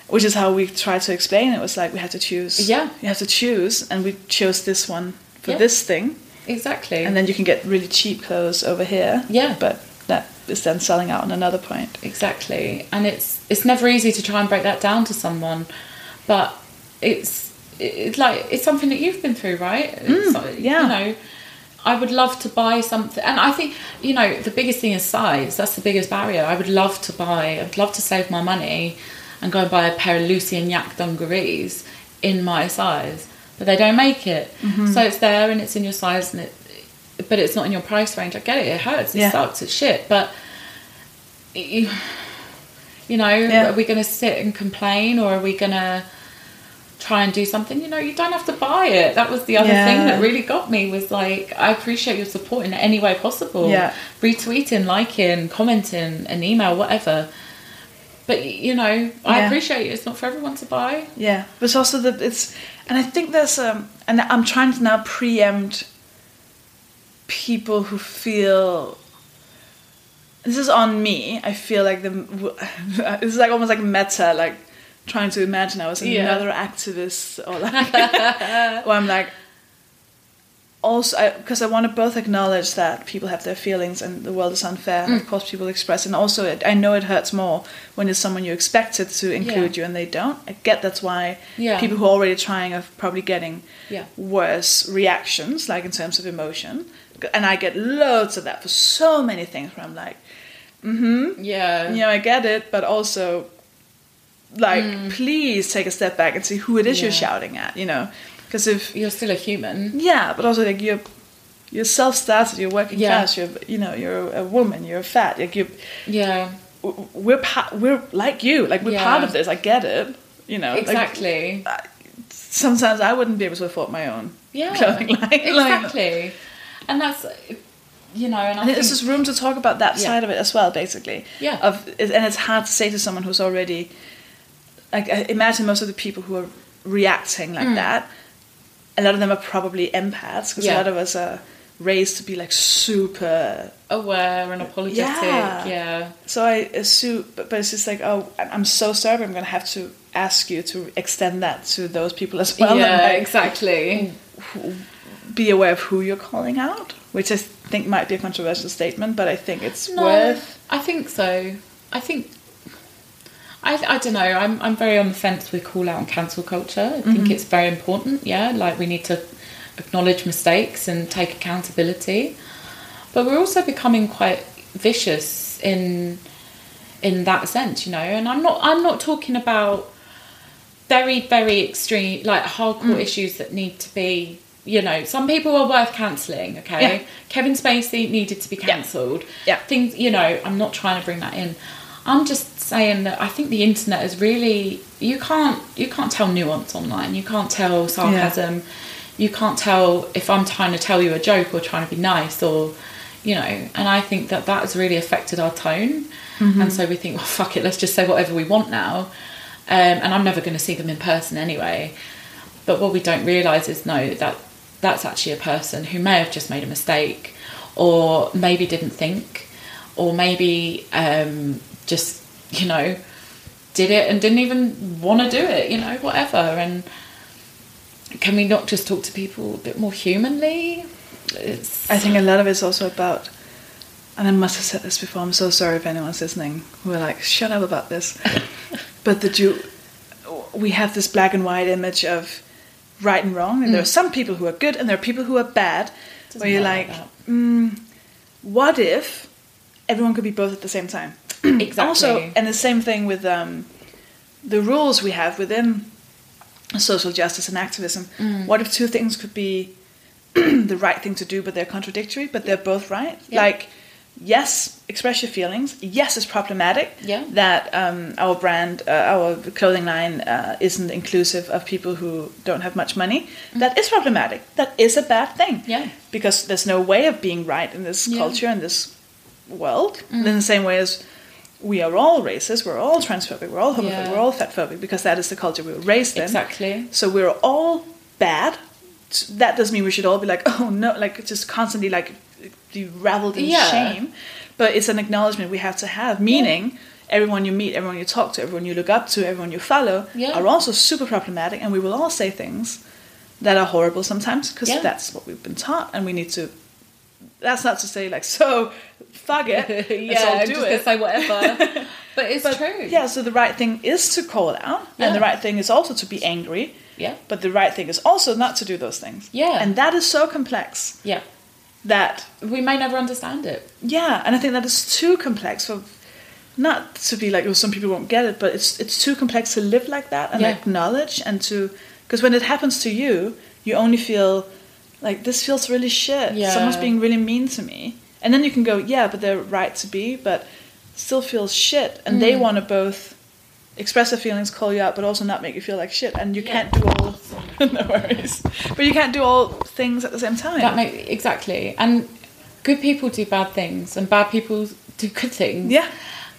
C: which is how we tried to explain it. Was like we had to choose.
A: Yeah.
C: you have to choose, and we chose this one for
A: Yeah.
C: this thing,
A: exactly.
C: and then you can get really cheap clothes over here.
A: Yeah.
C: but that is then selling out on another point.
A: exactly and it's it's never easy to try and break that down to someone but it's it's like it's something that you've been through right mm, It's like,
C: yeah.
A: you know i would love to buy something and i think you know the biggest thing is size that's the biggest barrier i would love to buy i'd love to save my money and go and buy a pair of lucy and yak dungarees in my size but they don't make it mm-hmm. so it's there and it's in your size and it but it's not in your price range i get it it hurts it
C: Yeah.
A: sucks it's shit but you, you know,
C: Yeah.
A: are we going to sit and complain or are we going to try and do something? You know, you don't have to buy it. That was the other
C: Yeah.
A: thing that really got me was like, I appreciate your support in any way possible.
C: Yeah.
A: Retweeting, liking, commenting, an email, whatever. But you know, I appreciate it. It's not for everyone to buy.
C: Yeah, but it's also the it's, and I think there's um, and I'm trying to now preempt people who feel. This is on me. I feel like the this is like almost like meta, like trying to imagine I was
A: Yeah.
C: another activist or like, or I'm like. Also, because I, want to both acknowledge that people have their feelings and the world is unfair. and Of course, people express, and also it, I know it hurts more when it's someone you expected to include
A: Yeah.
C: you and they don't. I get that's why
A: Yeah.
C: people who are already trying are probably getting
A: Yeah.
C: worse reactions, like in terms of emotion. And I get loads of that for so many things where I'm like, mm-hmm
A: Yeah.
C: you know, I get it, but also, like, please take a step back and see who it is you're
A: Mm.
C: Shouting at, you know? Because if,
A: You're still a human.
C: yeah, but also, like, you're. You're self-started. You're working
A: Yeah.
C: class. You're, you know, you're a woman. You're fat. Like you,
A: Yeah.
C: we're part. We're like you. Like we're
A: Yeah.
C: part of this. I get it. You know, like,
A: Exactly.
C: sometimes I wouldn't be able to afford my own
A: yeah.
C: clothing line. Like,
A: Exactly. And that's, you know, and I
C: And
A: think,
C: there's just room to talk about that
A: Yeah.
C: side of it as well, basically.
A: Yeah.
C: Of and it's hard to say to someone who's already like I imagine most of the people who are reacting
A: Mm.
C: like that. A lot of them are probably empaths because
A: Yeah.
C: a lot of us are raised to be like super.
A: aware and apologetic.
C: Yeah.
A: Yeah.
C: So I assume, but, but it's just like, oh, I'm so sorry. I'm gonna have to ask you to extend that to those people as well.
A: yeah,
C: like,
A: exactly.
C: Be aware of who you're calling out, which I think might be a controversial statement, but I think it's
A: No,
C: worth.
A: I think so. I think. I, I don't know. I'm I'm very on the fence with call out and cancel culture. I think mm-hmm. it's very important. Yeah, like we need to acknowledge mistakes and take accountability, but we're also becoming quite vicious in in that sense. You know, and I'm not I'm not talking about very very extreme like hardcore mm. issues that need to be you know some people are worth cancelling okay
C: Yeah.
A: kevin spacey needed to be cancelled
C: Yeah.
A: things you know i'm not trying to bring that in i'm just saying that i think the internet is really you can't you can't tell nuance online. You can't tell sarcasm. You can't tell if i'm trying to tell you a joke or trying to be nice or you know and i think that that has really affected our tone. And so we think well fuck it let's just say whatever we want now. Um, and i'm never going to see them in person anyway. But what we don't realise is no that that's actually a person who may have just made a mistake or maybe didn't think or maybe um, just you know did it and didn't even want to do it you know whatever and can we not just talk to people a bit more humanly it's
C: I think a lot of it's also about, and I must have said this before. I'm so sorry if anyone's listening who are like, "Shut up about this," but that you, we have this black and white image of right and wrong, and there are some people who are good and there are people who are bad.
A: Mm. Doesn't
C: where you're
A: work
C: like, mm, what if everyone could be both at the same time?
A: exactly
C: Also, and the same thing with um, the rules we have within social justice and activism.
A: Mm.
C: What if two things could be the right thing to do, but they're contradictory, but they're both right?
A: Yeah.
C: Like, yes, express your feelings. Yes, it's problematic
A: Yeah.
C: that um, our brand, uh, our clothing line uh, isn't inclusive of people who don't have much money. That is problematic. That is a bad thing.
A: Mm. Yeah.
C: Because there's no way of being right in this
A: Yeah.
C: culture, in this world.
A: Mm.
C: In the same way as we are all racist, we're all transphobic, we're all homophobic,
A: Yeah.
C: we're all fatphobic, because that is the culture we were raised in.
A: exactly
C: So we're all bad. That doesn't mean we should all be like, oh no, like just constantly like be raveled in
A: Yeah.
C: shame. But it's an acknowledgement we have to have, meaning everyone you meet, everyone you talk to, everyone you look up to, everyone you follow
A: Yeah.
C: are also super problematic, and we will all say things that are horrible sometimes because
A: Yeah.
C: that's what we've been taught, and we need to. That's not to say like so, fuck it,
A: yeah
C: do
A: just
C: it.
A: say whatever but it's
C: But,
A: true
C: Yeah, so the right thing is to call out, and the right thing is also to be angry.
A: yeah
C: But the right thing is also not to do those things.
A: Yeah.
C: And that is so complex
A: yeah
C: that,
A: we may never understand it
C: yeah, and I think that is too complex for, not to be like, oh, some people won't get it, but it's it's too complex to live like that and
A: Yeah.
C: acknowledge and to, because when it happens to you, you only feel like this feels really shit.
A: Yeah.
C: Someone's being really mean to me. And then you can go, yeah, but they're right to be, but still feels shit, and they
A: Mm.
C: want to both express their feelings, call you out, but also not make you feel like shit. And you
A: Yeah.
C: can't do all. no worries, but you can't do all things at the same time.
A: That make exactly. And good people do bad things, and bad people do good things.
C: yeah,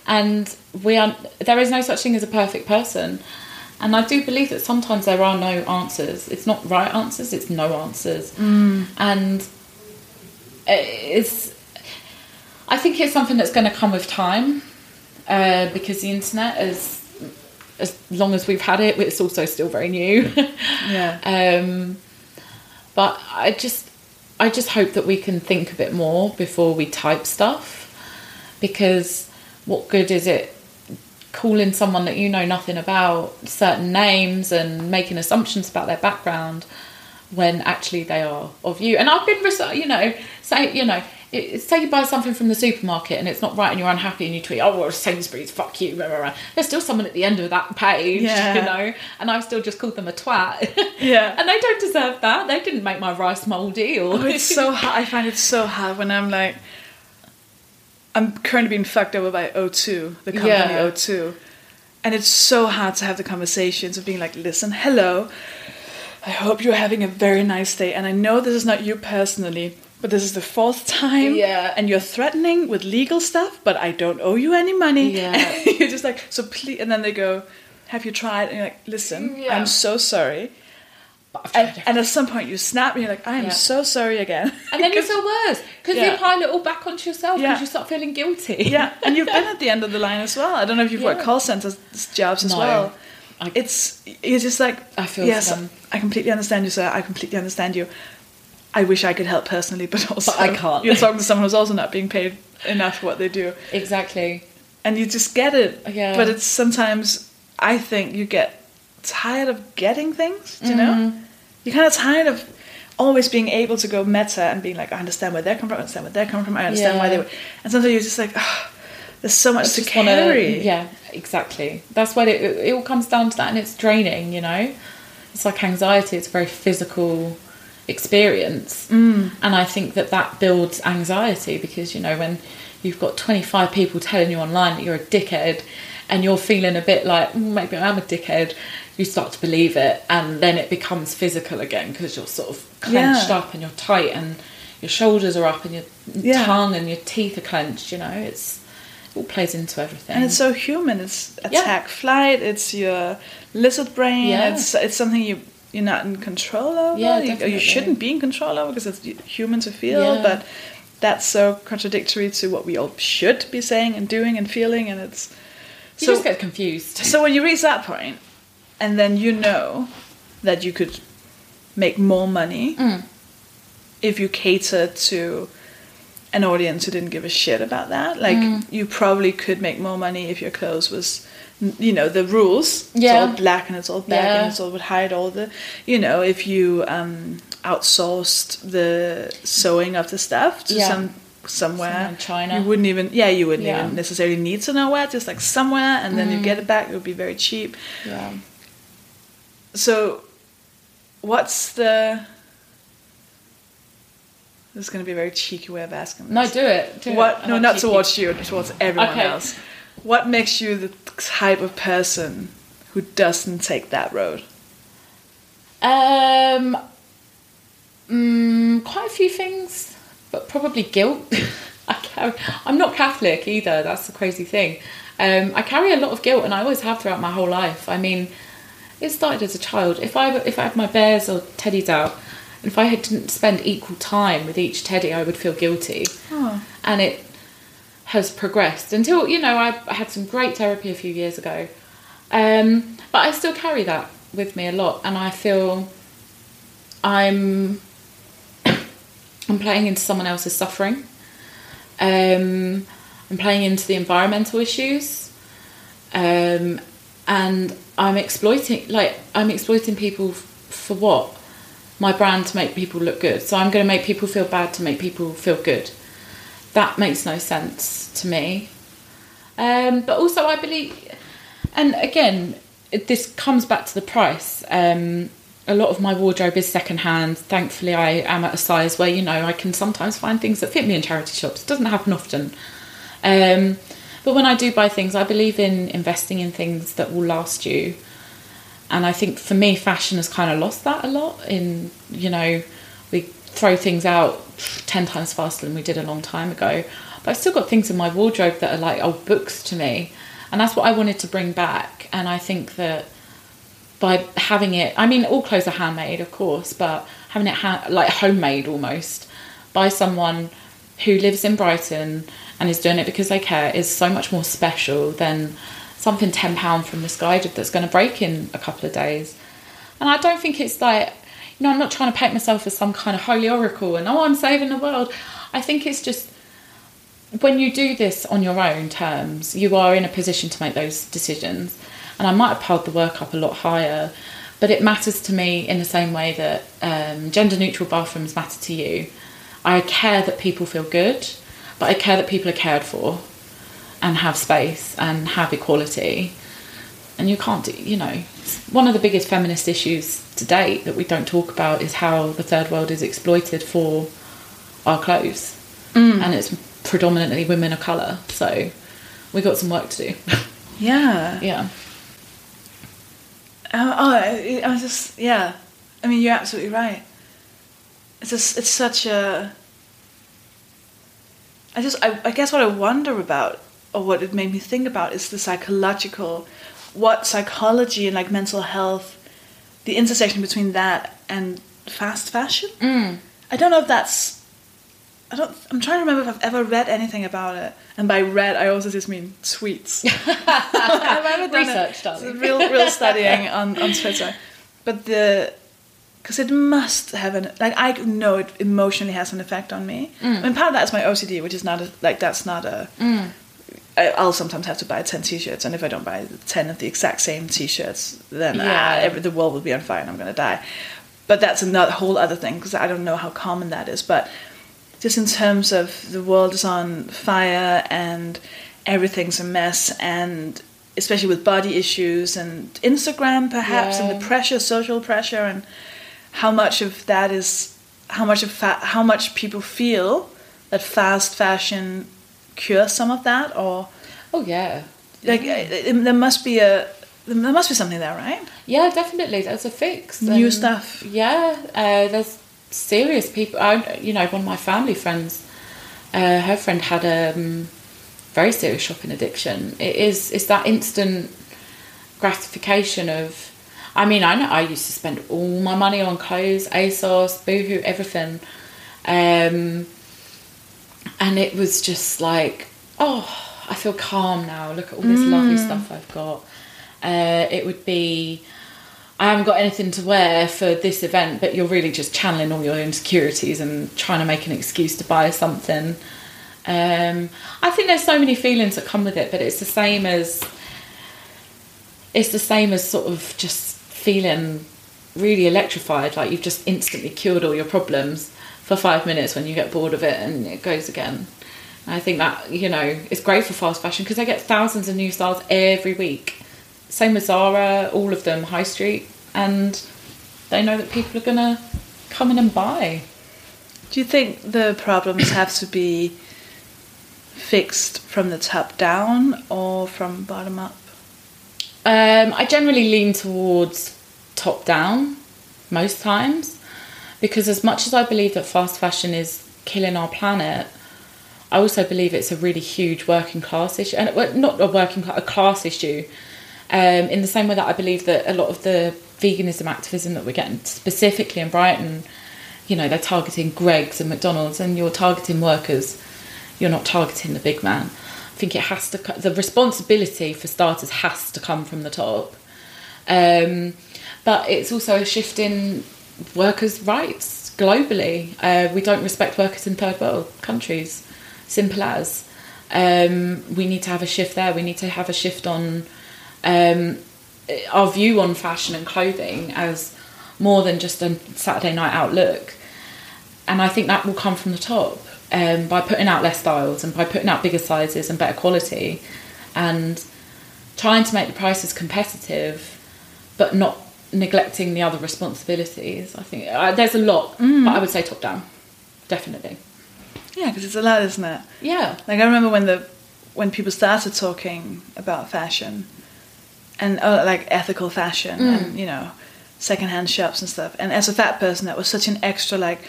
A: And we are. There is no such thing as a perfect person. And I do believe that sometimes there are no answers. It's not right answers. It's no answers. And it's. I think it's something that's going to come with time, uh, because the internet is. As long as we've had it, it's also still very new.
C: yeah,
A: Um, but I just, I just hope that we can think a bit more before we type stuff, because what good is it calling someone that you know nothing about certain names and making assumptions about their background when actually they are of you? And I've been, you know, say, you know. it- Say you buy something from the supermarket and it's not right and you're unhappy and you tweet, oh, well, Sainsbury's, fuck you, blah, blah, blah. There's still someone at the end of that page,
C: Yeah.
A: you know, and I've still just called them a twat.
C: yeah.
A: And they don't deserve that. They didn't make my rice mouldy or
C: Oh, it's so hard. I find it so hard when I'm like, I'm currently being fucked over by O2, the company
A: Yeah.
C: O2. And it's so hard to have the conversations of being like, listen, hello, I hope you're having a very nice day. And I know this is not you personally, but this is the fourth time.
A: Yeah.
C: And you're threatening with legal stuff, but I don't owe you any money.
A: Yeah.
C: And you're just like, so please. And then they go, have you tried? And you're like, listen,
A: Yeah.
C: I'm so sorry.
A: But
C: And, and at some point you snap and you're like, I am
A: Yeah.
C: so sorry again.
A: And then you feel worse because
C: Yeah.
A: you pile it all back onto yourself because
C: Yeah.
A: you start feeling guilty.
C: yeah, and you've been at the end of the line as well. I don't know if you've worked call centers jobs as
A: No.
C: well.
A: I-
C: It's you're just like
A: I feel
C: yes. I completely understand you, sir. I completely understand you. I wish I could help personally, but also
A: I can't.
C: You're talking to someone who's also not being paid enough for what they do,
A: Exactly.
C: and you just get it.
A: Yeah.
C: But it's sometimes I think you get tired of getting things. You know?
A: Mm-hmm.
C: You're kind of tired of always being able to go meta and being like, I understand where they're coming from. I understand where they're coming from. I understand why they.
A: Yeah.
C: Were. And sometimes you're just like, oh, there's so much to
A: just wanna-
C: carry.
A: yeah, exactly. That's what it, it all comes down to that, and it's draining. You know, it's like anxiety. It's a very physical experience, mm. and I think that that builds anxiety because you know when you've got twenty five people telling you online that you're a dickhead, and you're feeling a bit like "Mm, maybe I am a dickhead. You start to believe it, and then it becomes physical again because you're sort of clenched
C: Yeah.
A: up and you're tight, and your shoulders are up, and your
C: Yeah.
A: tongue and your teeth are clenched. You know, it's it all plays into everything.
C: And it's so human. It's
A: Yeah.
C: attack flight. It's your lizard brain.
A: Yeah.
C: It's it's something you you're not in control over.
A: Yeah,
C: you, or you shouldn't be in control over because it's human to feel.
A: Yeah.
C: But that's so contradictory to what we all should be saying and doing and feeling. And it's
A: you
C: so
A: just get confused.
C: so when you reach that point, and then you know that you could make more money
A: Mm.
C: if you cater to an audience who didn't give a shit about that. Like
A: Mm.
C: you probably could make more money if your clothes was, you know, the rules. It's
A: Yeah.
C: all black and it's all black
A: Yeah.
C: and it's all would hide all the, you know, if you um, outsourced the sewing of the stuff to
A: Yeah.
C: some somewhere
A: Somewhere in China.
C: you wouldn't even yeah you wouldn't
A: Yeah. Mm.
C: even necessarily need to know where just like somewhere and then you get it back it would be very cheap
A: Yeah.
C: So what's the this is going to be a very cheeky way of asking this.
A: No, do it. Do
C: what
A: it.
C: no not
A: cheeky.
C: towards you towards everyone
A: Okay.
C: else what makes you the type of person who doesn't take that road
A: Um, mm, quite a few things, but probably guilt. I carry, I'm not Catholic either. That's the crazy thing. Um, I carry a lot of guilt, and I always have throughout my whole life. I mean, it started as a child. If I if I had my bears or teddies out, and if I had didn't spend equal time with each teddy, I would feel guilty.
C: oh
A: and it has progressed until you know I, I had some great therapy a few years ago um, but I still carry that with me a lot and I feel I'm I'm playing into someone else's suffering um, I'm playing into the environmental issues um, and I'm exploiting like I'm exploiting people f- for what my brand to make people look good so I'm going to make people feel bad to make people feel good that makes no sense to me. Um, but also, I believe, and again, it, this comes back to the price. Um, a lot of my wardrobe is secondhand. Thankfully, I am at a size where you know I can sometimes find things that fit me in charity shops. It doesn't happen often, um, But when I do buy things, I believe in investing in things that will last you. And I think for me, fashion has kind of lost that a lot. In you know, we throw things out ten times faster than we did a long time ago. But I've still got things in my wardrobe that are like old books to me, and that's what I wanted to bring back. And I think that by having it, I mean, all clothes are handmade, of course, but having it ha- like homemade almost by someone who lives in Brighton and is doing it because they care is so much more special than something ten pound from Missguided that's going to break in a couple of days. And I don't think it's like you know I'm not trying to paint myself as some kind of holy oracle and oh I'm saving the world. I think it's just when you do this on your own terms, you are in a position to make those decisions. And I might have piled the work up a lot higher, but it matters to me in the same way that um, gender neutral bathrooms matter to you. I care that people feel good, but I care that people are cared for and have space and have equality. And you can't do, you know, one of the biggest feminist issues to date that we don't talk about is how the third world is exploited for our clothes. Mm. And it's predominantly women of colour. So we've got some work to do.
C: Yeah.
A: yeah.
C: Oh, oh I, I was just yeah. I mean, you're absolutely right. It's just it's such a. I just I, I guess what I wonder about or what it made me think about is the psychological, what psychology and like mental health, the intersection between that and fast fashion.
A: Mm.
C: I don't know if that's. I don't. I'm trying to remember if I've ever read anything about it. And by read, I also just mean tweets. I've ever done
A: Research,
C: a real, real studying on on Twitter. But the, because it must have an like I know it emotionally has an effect on me.
A: Mm.
C: I mean, part of that is my OCD, which is not a, like that's not a. I, I'll sometimes have to buy ten t-shirts, and if I don't buy ten of the exact same t-shirts, then
A: Yeah.
C: ah, every, the world will be on fire, and I'm gonna die. But that's another whole other thing because I don't know how common that is. But just in terms of the world is on fire and everything's a mess, and especially with body issues and Instagram, perhaps, and the pressure, social pressure, and how much of that is how much of fa- how much people feel that fast fashion cures some of that, or
A: Oh yeah.
C: like uh, there must be a there must be something there, right?
A: Yeah, definitely. There's a fix.
C: New
A: And,
C: stuff.
A: Yeah, uh, there's serious people. I, you know, one of my family friends, uh, her friend had a um, very serious shopping addiction. It is it's that instant gratification of. I mean, I know I used to spend all my money on clothes, ASOS, Boohoo, everything, um, and it was just like, oh, I feel calm now. Look at all this lovely stuff I've got. Uh, it would be, I haven't got anything to wear for this event, but you're really just channeling all your insecurities and trying to make an excuse to buy something. Um, I think there's so many feelings that come with it, but it's the same as it's the same as sort of just feeling really electrified, like you've just instantly cured all your problems for five minutes when you get bored of it and it goes again. And I think that, you know, it's great for fast fashion because they get thousands of new styles every week. Same with Zara, all of them, high street, and they know that people are gonna come in and buy.
C: Do you think the problems have to be fixed from the top down or from bottom up?
A: Um, I generally lean towards top down most times because, as much as I believe that fast fashion is killing our planet, I also believe it's a really huge working class issue, and not a working a class issue. Um, in the same way that I believe that a lot of the veganism activism that we're getting, specifically in Brighton, you know, they're targeting Greggs and McDonald's, and you're targeting workers. You're not targeting the big man. Think it has to. The responsibility for starters has to come from the top, um, but it's also a shift in workers' rights globally. Uh, we don't respect workers in third world countries. Simple as. Um, we need to have a shift there. We need to have a shift on um, our view on fashion and clothing as more than just a Saturday night out look. And I think that will come from the top um, by putting out less styles and by putting out bigger sizes and better quality and trying to make the prices competitive but not neglecting the other responsibilities. I think uh, there's a lot, but I would say top down, definitely.
C: Yeah, because it's a lot, isn't it?
A: Yeah.
C: Like I remember when the when people started talking about fashion and uh, like ethical fashion and you know secondhand shops and stuff. And as a fat person, that was such an extra like.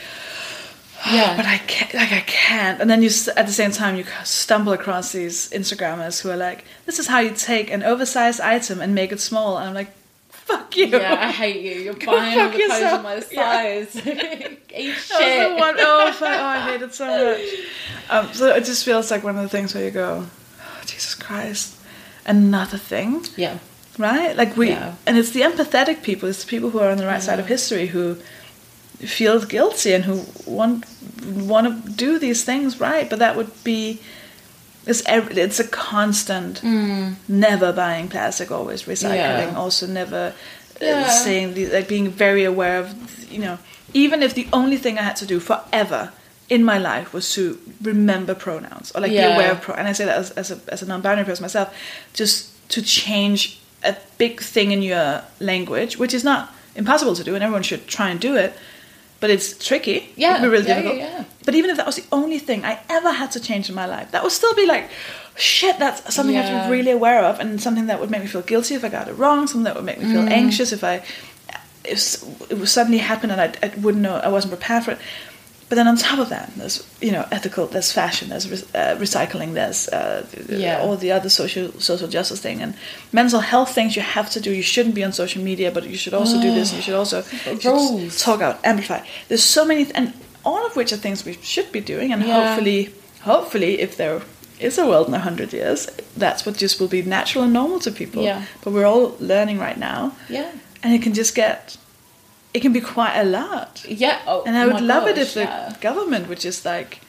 A: Yeah.
C: but I can't. Like I can't. And then you, at the same time, you stumble across these Instagrammers who are like, "This is how you take an oversized item and make it small." And I'm like, "Fuck you."
A: Yeah, I hate you. You're
C: Go
A: buying all clothes
C: yourself.
A: on my
C: Yeah.
A: size. Eat shit.
C: Was the one oh fuck, oh, I hate it so much. Um, so it just feels like one of the things where you go, oh, Jesus Christ, another thing,
A: Yeah.
C: right? Like we,
A: Yeah.
C: and it's the empathetic people, it's the people who are on the right side of history who feel guilty and who want want to do these things right, but that would be. It's, it's a constant, never buying plastic, always recycling,
A: Mm. Yeah.
C: also never uh,
A: Yeah.
C: saying the, like being very aware of you know even if the only thing I had to do forever in my life was to remember pronouns or like be aware of pro and I say that as, as a as a non-binary person myself just to change a big thing in your language which is not impossible to do and everyone should try and do it but it's tricky Yeah, it
A: Yeah,
C: can be really
A: yeah,
C: difficult
A: yeah, yeah.
C: but even if that was the only thing I ever had to change in my life that would still be like shit that's something I have to be really aware of and something that would make me feel guilty if I got it wrong something that would make me feel
A: Mm.
C: anxious if I if it was suddenly happen and I, I wouldn't know I wasn't prepared for it but then on top of that there's you know ethical there's fashion there's re- uh, recycling there's uh,
A: Yeah.
C: all the other social social justice thing and mental health things you have to do you shouldn't be on social media but you should also do this and you should also you should talk out amplify there's so many and all of which are things we should be doing and
A: Yeah.
C: hopefully hopefully if there is a world in a hundred years that's what just will be natural and normal to people
A: Yeah.
C: but we're all learning right now
A: Yeah.
C: and it can just get it can be quite a lot
A: Yeah. Oh,
C: and i would love it
A: gosh,
C: if the
A: yeah.
C: government would just like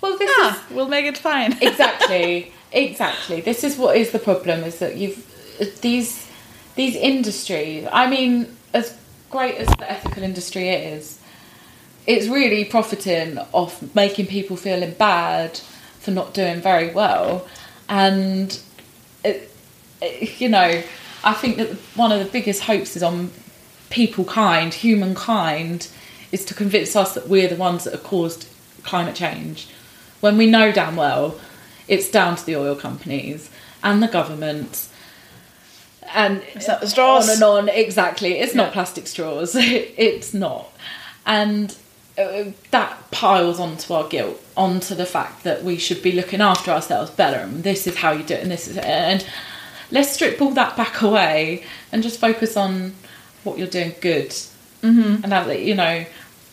A: Well, this
C: ah
A: is
C: we'll make it fine
A: exactly exactly this is what is the problem is that you've these these industries i mean as great as the ethical industry is it's really profiting off making people feeling bad for not doing very well and it, it- you know i think that one of the biggest hopes is on people kind humankind is to convince us that we're the ones that have caused climate change. When we know damn well it's down to the oil companies and the government. And
C: It's not the straws.
A: on and on. Exactly. It's not plastic straws. It's not. And uh, that piles onto our guilt onto the fact that we should be looking after ourselves better and this is how you do it and this is it and let's strip all that back away and just focus on what you're doing good. Mm-hmm. and that you know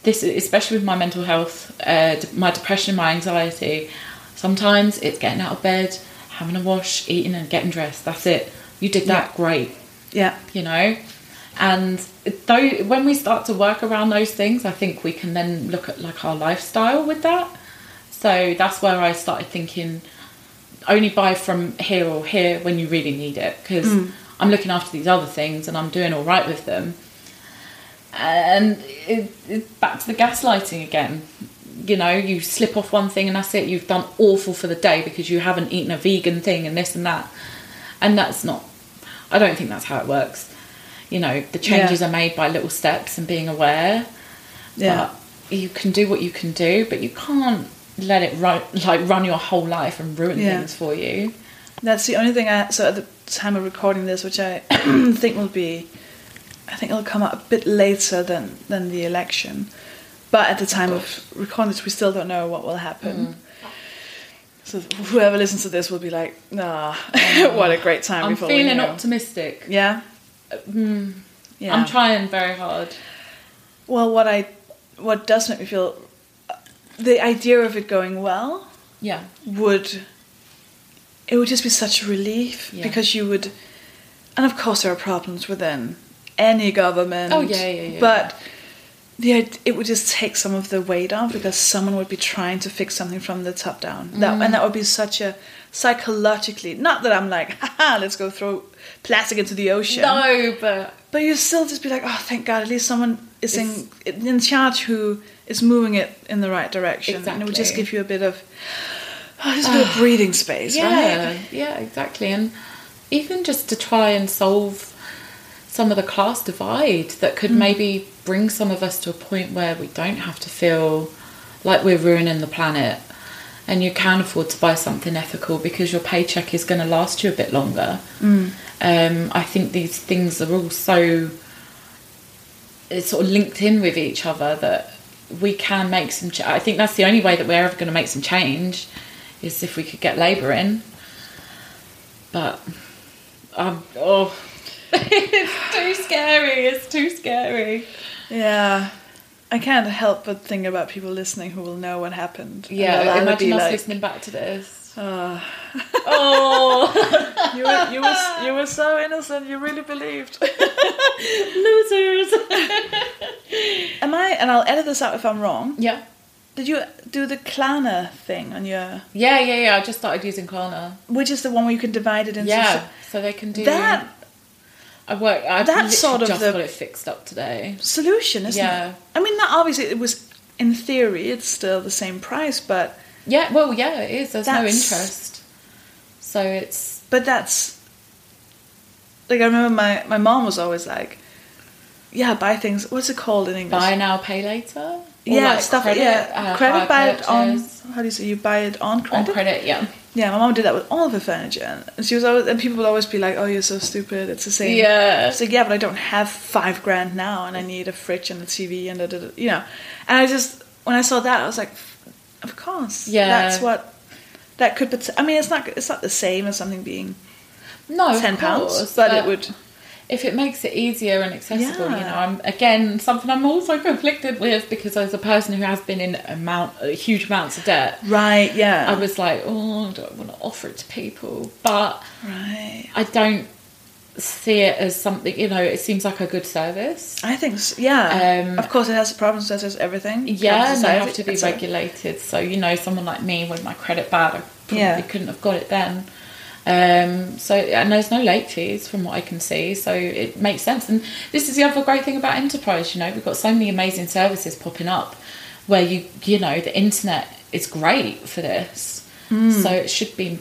A: this especially with my mental health uh, my depression my anxiety sometimes it's getting out of bed having a wash eating and getting dressed. That's it. You did that
C: Yeah.
A: great.
C: Yeah.
A: You know? And though when we start to work around those things i think we can then look at like our lifestyle with that. So that's where i started thinking only buy from here or here when you really need it. Because i'm looking after these other things and i'm doing all right with them. And it, it's back to the gaslighting again. You know you slip off one thing and that's it. You've done awful for the day because you haven't eaten a vegan thing and this and that. And that's not i don't think that's how it works. You know the changes
C: Yeah.
A: are made by little steps and being aware.
C: Yeah.
A: But you can do what you can do but you can't let it run like run your whole life and ruin
C: Yeah.
A: things for you.
C: That's the only thing I. So at the time of recording this, which I think will be, I think it'll come out a bit later than than the election, but at the time of recording this, we still don't know what will happen.
A: Mm.
C: So whoever listens to this will be like, "Nah, what a great time!"
A: i'm
C: we
A: feeling
C: know.
A: optimistic
C: Yeah.
A: mm,
C: Yeah.
A: i'm trying very hard
C: Well, what I, what does make me feel, the idea of it going well
A: yeah
C: would it would just be such a relief
A: Yeah.
C: because you would and of course there are problems within any government
A: Oh, yeah, yeah, yeah,
C: but id- it would just take some of the weight off because someone would be trying to fix something from the top down that,
A: Mm.
C: and that would be such a psychologically not that i'm like haha let's go throw plastic into the ocean
A: no but
C: but you still just be like oh thank god at least someone is in in charge who is moving it in the right direction and it would just give you a bit of oh, just a bit of breathing space
A: yeah
C: right
A: yeah exactly and even just to try and solve some of the class divide that could maybe bring some of us to a point where we don't have to feel like we're ruining the planet and you can afford to buy something ethical because your paycheck is going to last you a bit longer.
C: Mm.
A: Um, I think these things are all so it's sort of linked in with each other that we can make some. Ch- I think that's the only way that we're ever going to make some change is if we could get labour in. But um, oh, it's too scary. It's too scary.
C: Yeah. I can't help but think about people listening who will know what happened.
A: Yeah, imagine us
C: like,
A: listening back to this.
C: "Oh,
A: Oh,
C: you were you were you were so innocent. You really believed.
A: losers.
C: Am I? And I'll edit this out if I'm wrong.
A: yeah.
C: Did you do the Klarna thing on your?
A: Yeah, yeah, yeah. I just started using Klarna.
C: Which is the one where you can divide it into?
A: Yeah, so they can do
C: That
A: I work. I
C: that's sort of
A: just
C: the-
A: got it fixed up today.
C: solution, isn't
A: Yeah.
C: it? I mean, that obviously it was in theory it's still the same price, but
A: Yeah, well, yeah, it is. There's no interest, so it's
C: but that's like I remember my my mom was always like, yeah, buy things. What's it called in English?
A: buy now, pay later.
C: Yeah,
A: like
C: stuff.
A: Credit,
C: yeah,
A: uh,
C: credit. Buy it on. How do you say? You buy it on credit?
A: on
C: credit.
A: Yeah,
C: Yeah, my mom did that with all of her furniture, and she was always. And people would always be like, "Oh, you're so stupid. It's the same."
A: yeah.
C: It's like, yeah, but I don't have five grand now, and I need a fridge and a TV and da, da, da, you know. And I just when I saw that, I was like, of course,
A: Yeah.
C: that's what that could. pot- I mean, it's not it's not the same as something being
A: No,
C: ten pounds, but, it would.
A: If it makes it easier and accessible, you know, I'm again something I'm also conflicted with because as a person who has been in amount huge amounts of debt,
C: Right. Yeah.
A: I was like, oh, I don't want to offer it to people, but
C: right.
A: I don't see it as something. You know, it seems like a good service.
C: I think. So, yeah.
A: Um,
C: of course, it has problems as does everything.
A: Yeah, and they have to be regulated. So you know, someone like me with my credit bad, I probably
C: Yeah.
A: couldn't have got it then. Um, so and there's no late fees from what I can see, so it makes sense. And this is the other great thing about enterprise. You know, we've got so many amazing services popping up where you you know the internet is great for this,
C: Hmm.
A: so it should be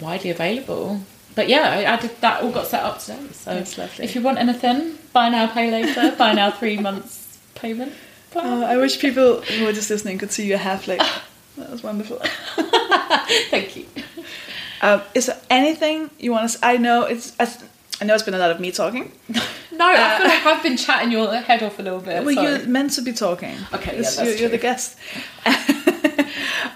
A: widely available. But yeah, I, I did that all got set up today. So
C: That's lovely.
A: if you want anything, buy now, pay later. buy now, three months payment.
C: Oh, I wish people who are just listening could see your half like. That was wonderful.
A: Thank you.
C: Um, is there anything you want to? I know it's. I, I know it's been a lot of me talking.
A: No, I feel like I've been chatting your head off a little bit.
C: Well,
A: sorry.
C: you're meant to be talking.
A: Okay, yeah, that's
C: you're, you're the guest.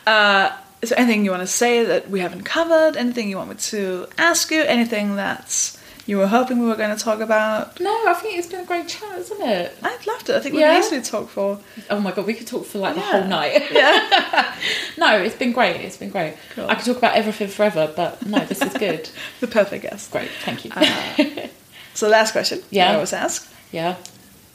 C: uh, is there anything you want to say that we haven't covered? Anything you want me to ask you? Anything that you were hoping we were going to talk about?
A: No, I think it's been a great chat, isn't it?
C: I'd loved it. I think we
A: Yeah.
C: easily talk for.
A: Oh my god, we could talk for like the whole night.
C: Yeah,
A: no, it's been great. It's been great.
C: Cool.
A: I could talk about everything forever, but no, this is good.
C: the perfect guest.
A: great, thank you.
C: Uh, So, last question.
A: Yeah.
C: I always ask.
A: yeah,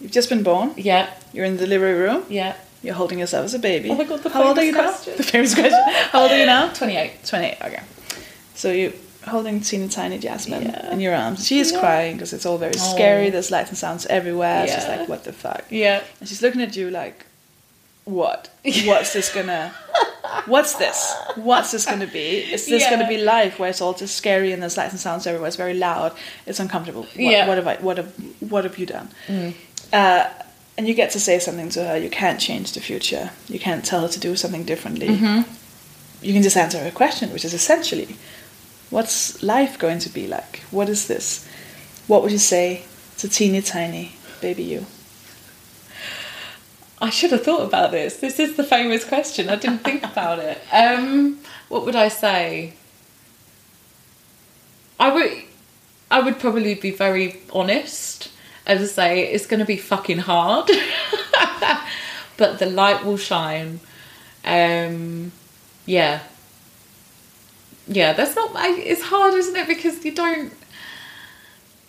C: You've just been born.
A: yeah,
C: You're in the delivery room.
A: yeah.
C: You're holding yourself as a baby.
A: Oh my God, the
C: How old are you
A: famous
C: now?
A: question.
C: The famous question. How old are you now?
A: 28.
C: 28, okay. So you're holding teeny tiny Jasmine
A: Yeah.
C: in your arms. She is
A: Yeah.
C: crying because it's all very
A: Oh.
C: scary. There's lights and sounds everywhere. She's like, what the fuck?
A: Yeah.
C: And she's looking at you like, what? What's this gonna... What's this? What's this gonna be? Is this
A: Yeah.
C: gonna be life where it's all just scary and there's lights and sounds everywhere? It's very loud. It's uncomfortable. What,
A: Yeah.
C: what have I? What have? What have you done? Uh, and you get to say something to her. You can't change the future. You can't tell her to do something differently. You can just answer her question, which is essentially, what's life going to be like? What is this? What would you say to teeny tiny baby you?
A: I should have thought about this. This is the famous question. I didn't think about it. Um, what would I say? I would, I would probably be very honest and say it's going to be fucking hard, but the light will shine. Um, yeah, yeah. That's not. I- It's hard, isn't it? Because you don't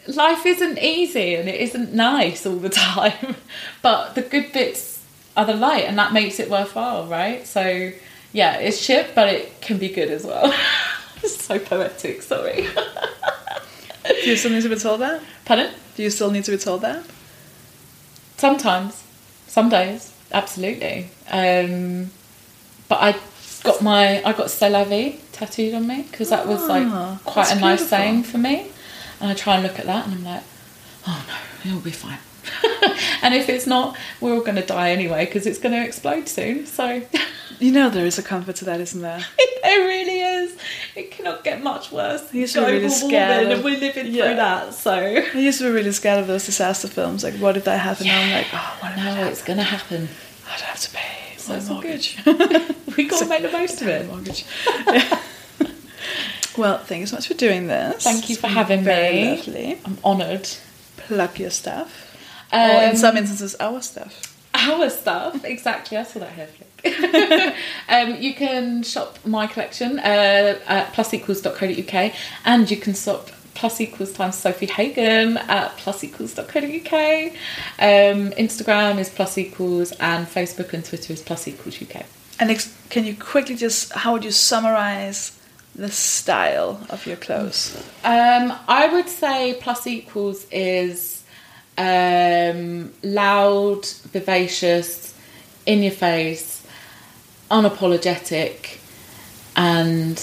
A: life isn't easy and it isn't nice all the time but the good bits are the light and that makes it worthwhile right so yeah it's shit but it can be good as well it's so poetic sorry
C: Do you still need to be told that?
A: pardon
C: Do you still need to be told that?
A: sometimes some days absolutely um but i got my i got c'est la vie tattooed on me because that was like
C: Ah,
A: quite a nice
C: beautiful.
A: saying for me and i try and look at that and i'm like oh no it'll be fine and if it's not we're all going to die anyway because it's going to explode soon so
C: You know there is a comfort to that, isn't there?
A: It really is. It cannot get much worse.
C: I used to be really scared of-
A: and we're living
C: Yeah.
A: through that. So
C: I used to be really scared of those disaster films. Like, what if that happened? Now I'm like, oh, what if
A: no, it's gonna happen.
C: I'd have to pay
A: So
C: my mortgage.
A: We gotta make the most of it.
C: mortgage. well, thank you so much for doing this.
A: Thank you
C: It's
A: for having
C: very
A: me.
C: lovely.
A: I'm honoured.
C: Plug your stuff. or in
A: Um,
C: some instances, our stuff.
A: our stuff exactly i saw that hair flick um, you can shop my collection uh, at plusequals.co.uk and you can shop plus equals times Sofie Hagen at plus plusequals.co.uk um, instagram is plus equals and facebook and twitter is plus equals uk
C: And ex- can you quickly just, how would you summarize the style of your clothes?
A: Um, I would say plus equals is um, loud, vivacious, in your face, unapologetic, and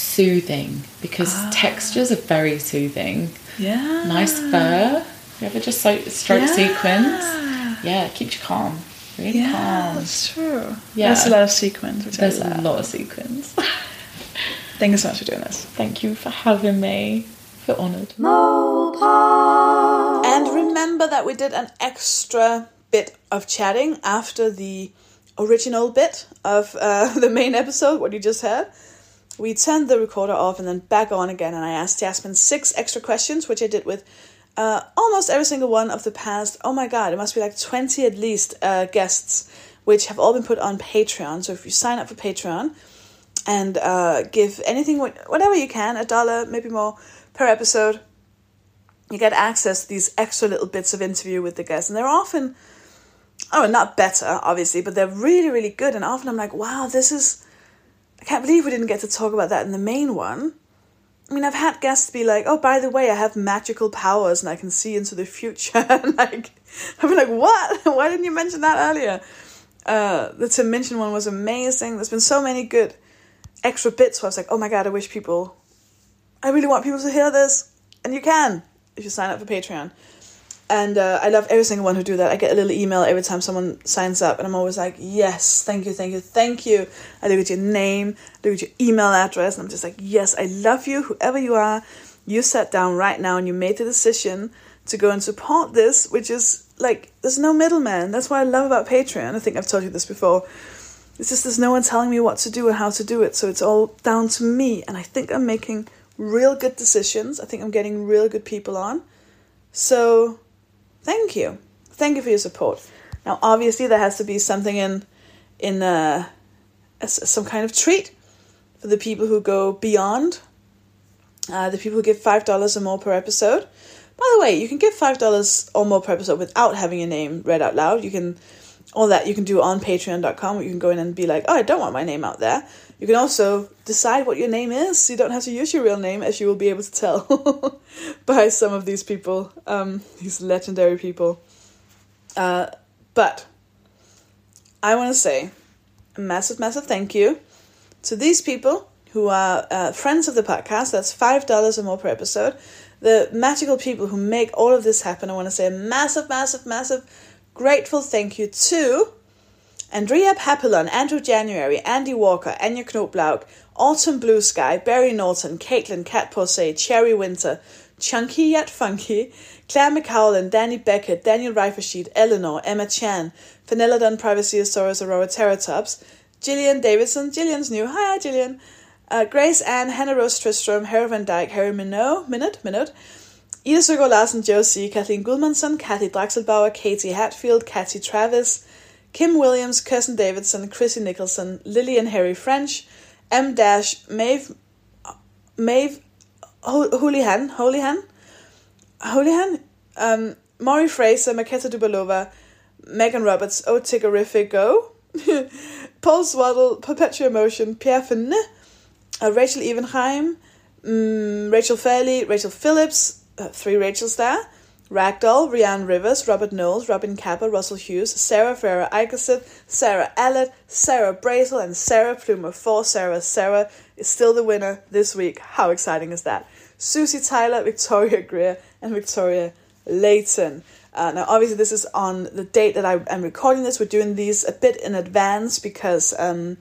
A: soothing because textures are very soothing.
C: Yeah.
A: Nice fur. You ever just so, stroke
C: Yeah.
A: sequins? Yeah, it keeps you calm. Really
C: Yeah,
A: calm.
C: that's true.
A: Yeah.
C: There's a lot of sequins, which
A: There's
C: I
A: a
C: love.
A: lot of sequins.
C: Thank you so much for doing this.
A: Thank you for having me. I feel honoured.
B: Mopod.
C: And remember that we did an extra bit of chatting after the original bit of uh, the main episode, what you just heard. We turned the recorder off and then back on again, and I asked Jasmine six extra questions, which I did with uh, almost every single one of the past. Oh my god, it must be like 20 at least uh, guests, which have all been put on Patreon. So if you sign up for Patreon, and uh, give anything, whatever you can, a dollar, maybe more per episode, you get access to these extra little bits of interview with the guests. And they're often, oh, not better, obviously, but they're really, really good. And often I'm like, wow, this is, I can't believe we didn't get to talk about that in the main one. I mean, I've had guests be like, oh, by the way, I have magical powers and I can see into the future. like, I've been like, what? Why didn't you mention that earlier? Uh, the Tim Minchin one was amazing. There's been so many good extra bits where I was like, oh my god, I wish people, I really want people to hear this. And you can if you sign up for Patreon. And uh, I love every single one who do that. I get a little email every time someone signs up, and I'm always like, yes, thank you, thank you, thank you. I look at your name, I look at your email address, and I'm just like, yes, I love you, whoever you are. You sat down right now and you made the decision to go and support this, which is like, there's no middleman. That's what I love about Patreon. I think I've told you this before. It's just there's no one telling me what to do or how to do it, so it's all down to me. And I think I'm making real good decisions. I think I'm getting real good people on. So, thank you, thank you for your support. Now, obviously, there has to be something in in uh, some kind of treat for the people who go beyond. Uh, the people who give five dollars or more per episode. By the way, you can give five dollars or more per episode without having your name read out loud. You can all that you can do on patreon.com you can go in and be like oh i don't want my name out there you can also decide what your name is. You don't have to use your real name as you will be able to tell by some of these people um, these legendary people. Uh, but i want to say a massive massive thank you to these people who are uh, friends of the podcast. That's five dollars or more per episode. The magical people who make all of this happen. I want to say a massive massive massive grateful thank you to Andrea Papillon, Andrew January, Andy Walker, Anya Knoblaug, Autumn Blue Sky, Barry Norton, Caitlin Cat Posey, Cherry Winter, Chunky Yet Funky, Claire McCowlin, Danny Beckett, Daniel Reifersheet, Eleanor, Emma Chan, Phenelodon Privaceosaurus Aurora Teratops, Gillian Davidson, Gillian's new, hi Gillian, uh, Grace Ann, Hannah Rose Tristram, Harry Van Dyke, Harry Minot, Minute, Minute, Ida Søgaard Larsen, Josie, Kathleen Gudmundsson, Kathy Draxelbauer, Katie Hatfield, Katy Travis, Kim Williams, Kirsten Davidson, Chrissy Nicholson, Lillian Harry French, M. Dash, Maeve, Maeve Houlihan, Houlihan, Houlihan, um, Maury Fraser, Maketa Dubalova, Megan Roberts, O Go, Paul Swaddle, Perpetual Motion, Pierre Finne, uh, Rachel Evenheim, um, Rachel Fairley, Rachel Phillips, uh, three Rachels there. Ragdoll, Rianne Rivers, Robert Knowles, Robin Kappa, Russell Hughes, Sarah Ferrer Ikerson, Sarah Allett, Sarah Brazel, and Sarah Plumer. Four Sarah. Sarah is still the winner this week. How exciting is that? Susie Tyler, Victoria Greer, and Victoria Layton. Uh, now, obviously, this is on the date that I am recording this. We're doing these a bit in advance because um,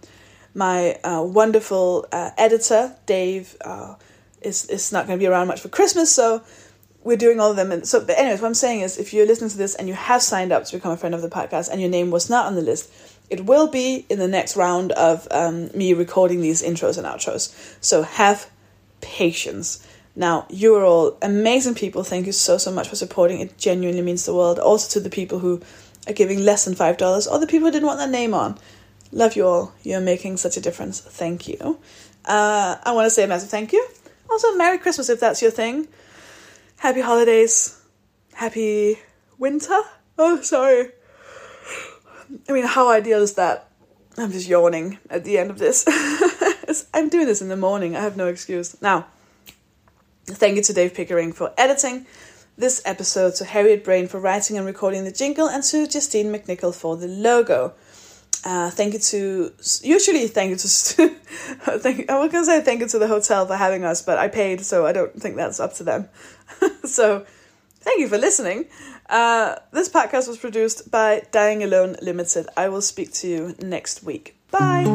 C: my uh, wonderful uh, editor, Dave, uh, is, is not going to be around much for Christmas, so we're doing all of them. And so, but anyways, what I'm saying is, if you're listening to this and you have signed up to become a friend of the podcast and your name was not on the list, it will be in the next round of um, me recording these intros and outros. So have patience. Now, you are all amazing people. Thank you so, so much for supporting. It genuinely means the world. Also to the people who are giving less than $5 or the people who didn't want their name on. Love you all. You're making such a difference. Thank you. Uh, I want to say a massive thank you. Also, Merry Christmas if that's your thing. Happy holidays. Happy winter. Oh, sorry. I mean, how ideal is that? I'm just yawning at the end of this. I'm doing this in the morning. I have no excuse. Now, thank you to Dave Pickering for editing this episode, to Harriet Braine for writing and recording the jingle, and to Justine McNichol for the logo. Uh, thank you to usually thank you to thank I was gonna say thank you to the hotel for having us, but I paid, so I don't think that's up to them. so thank you for listening. Uh, this podcast was produced by Dying Alone Limited. I will speak to you next week. Bye.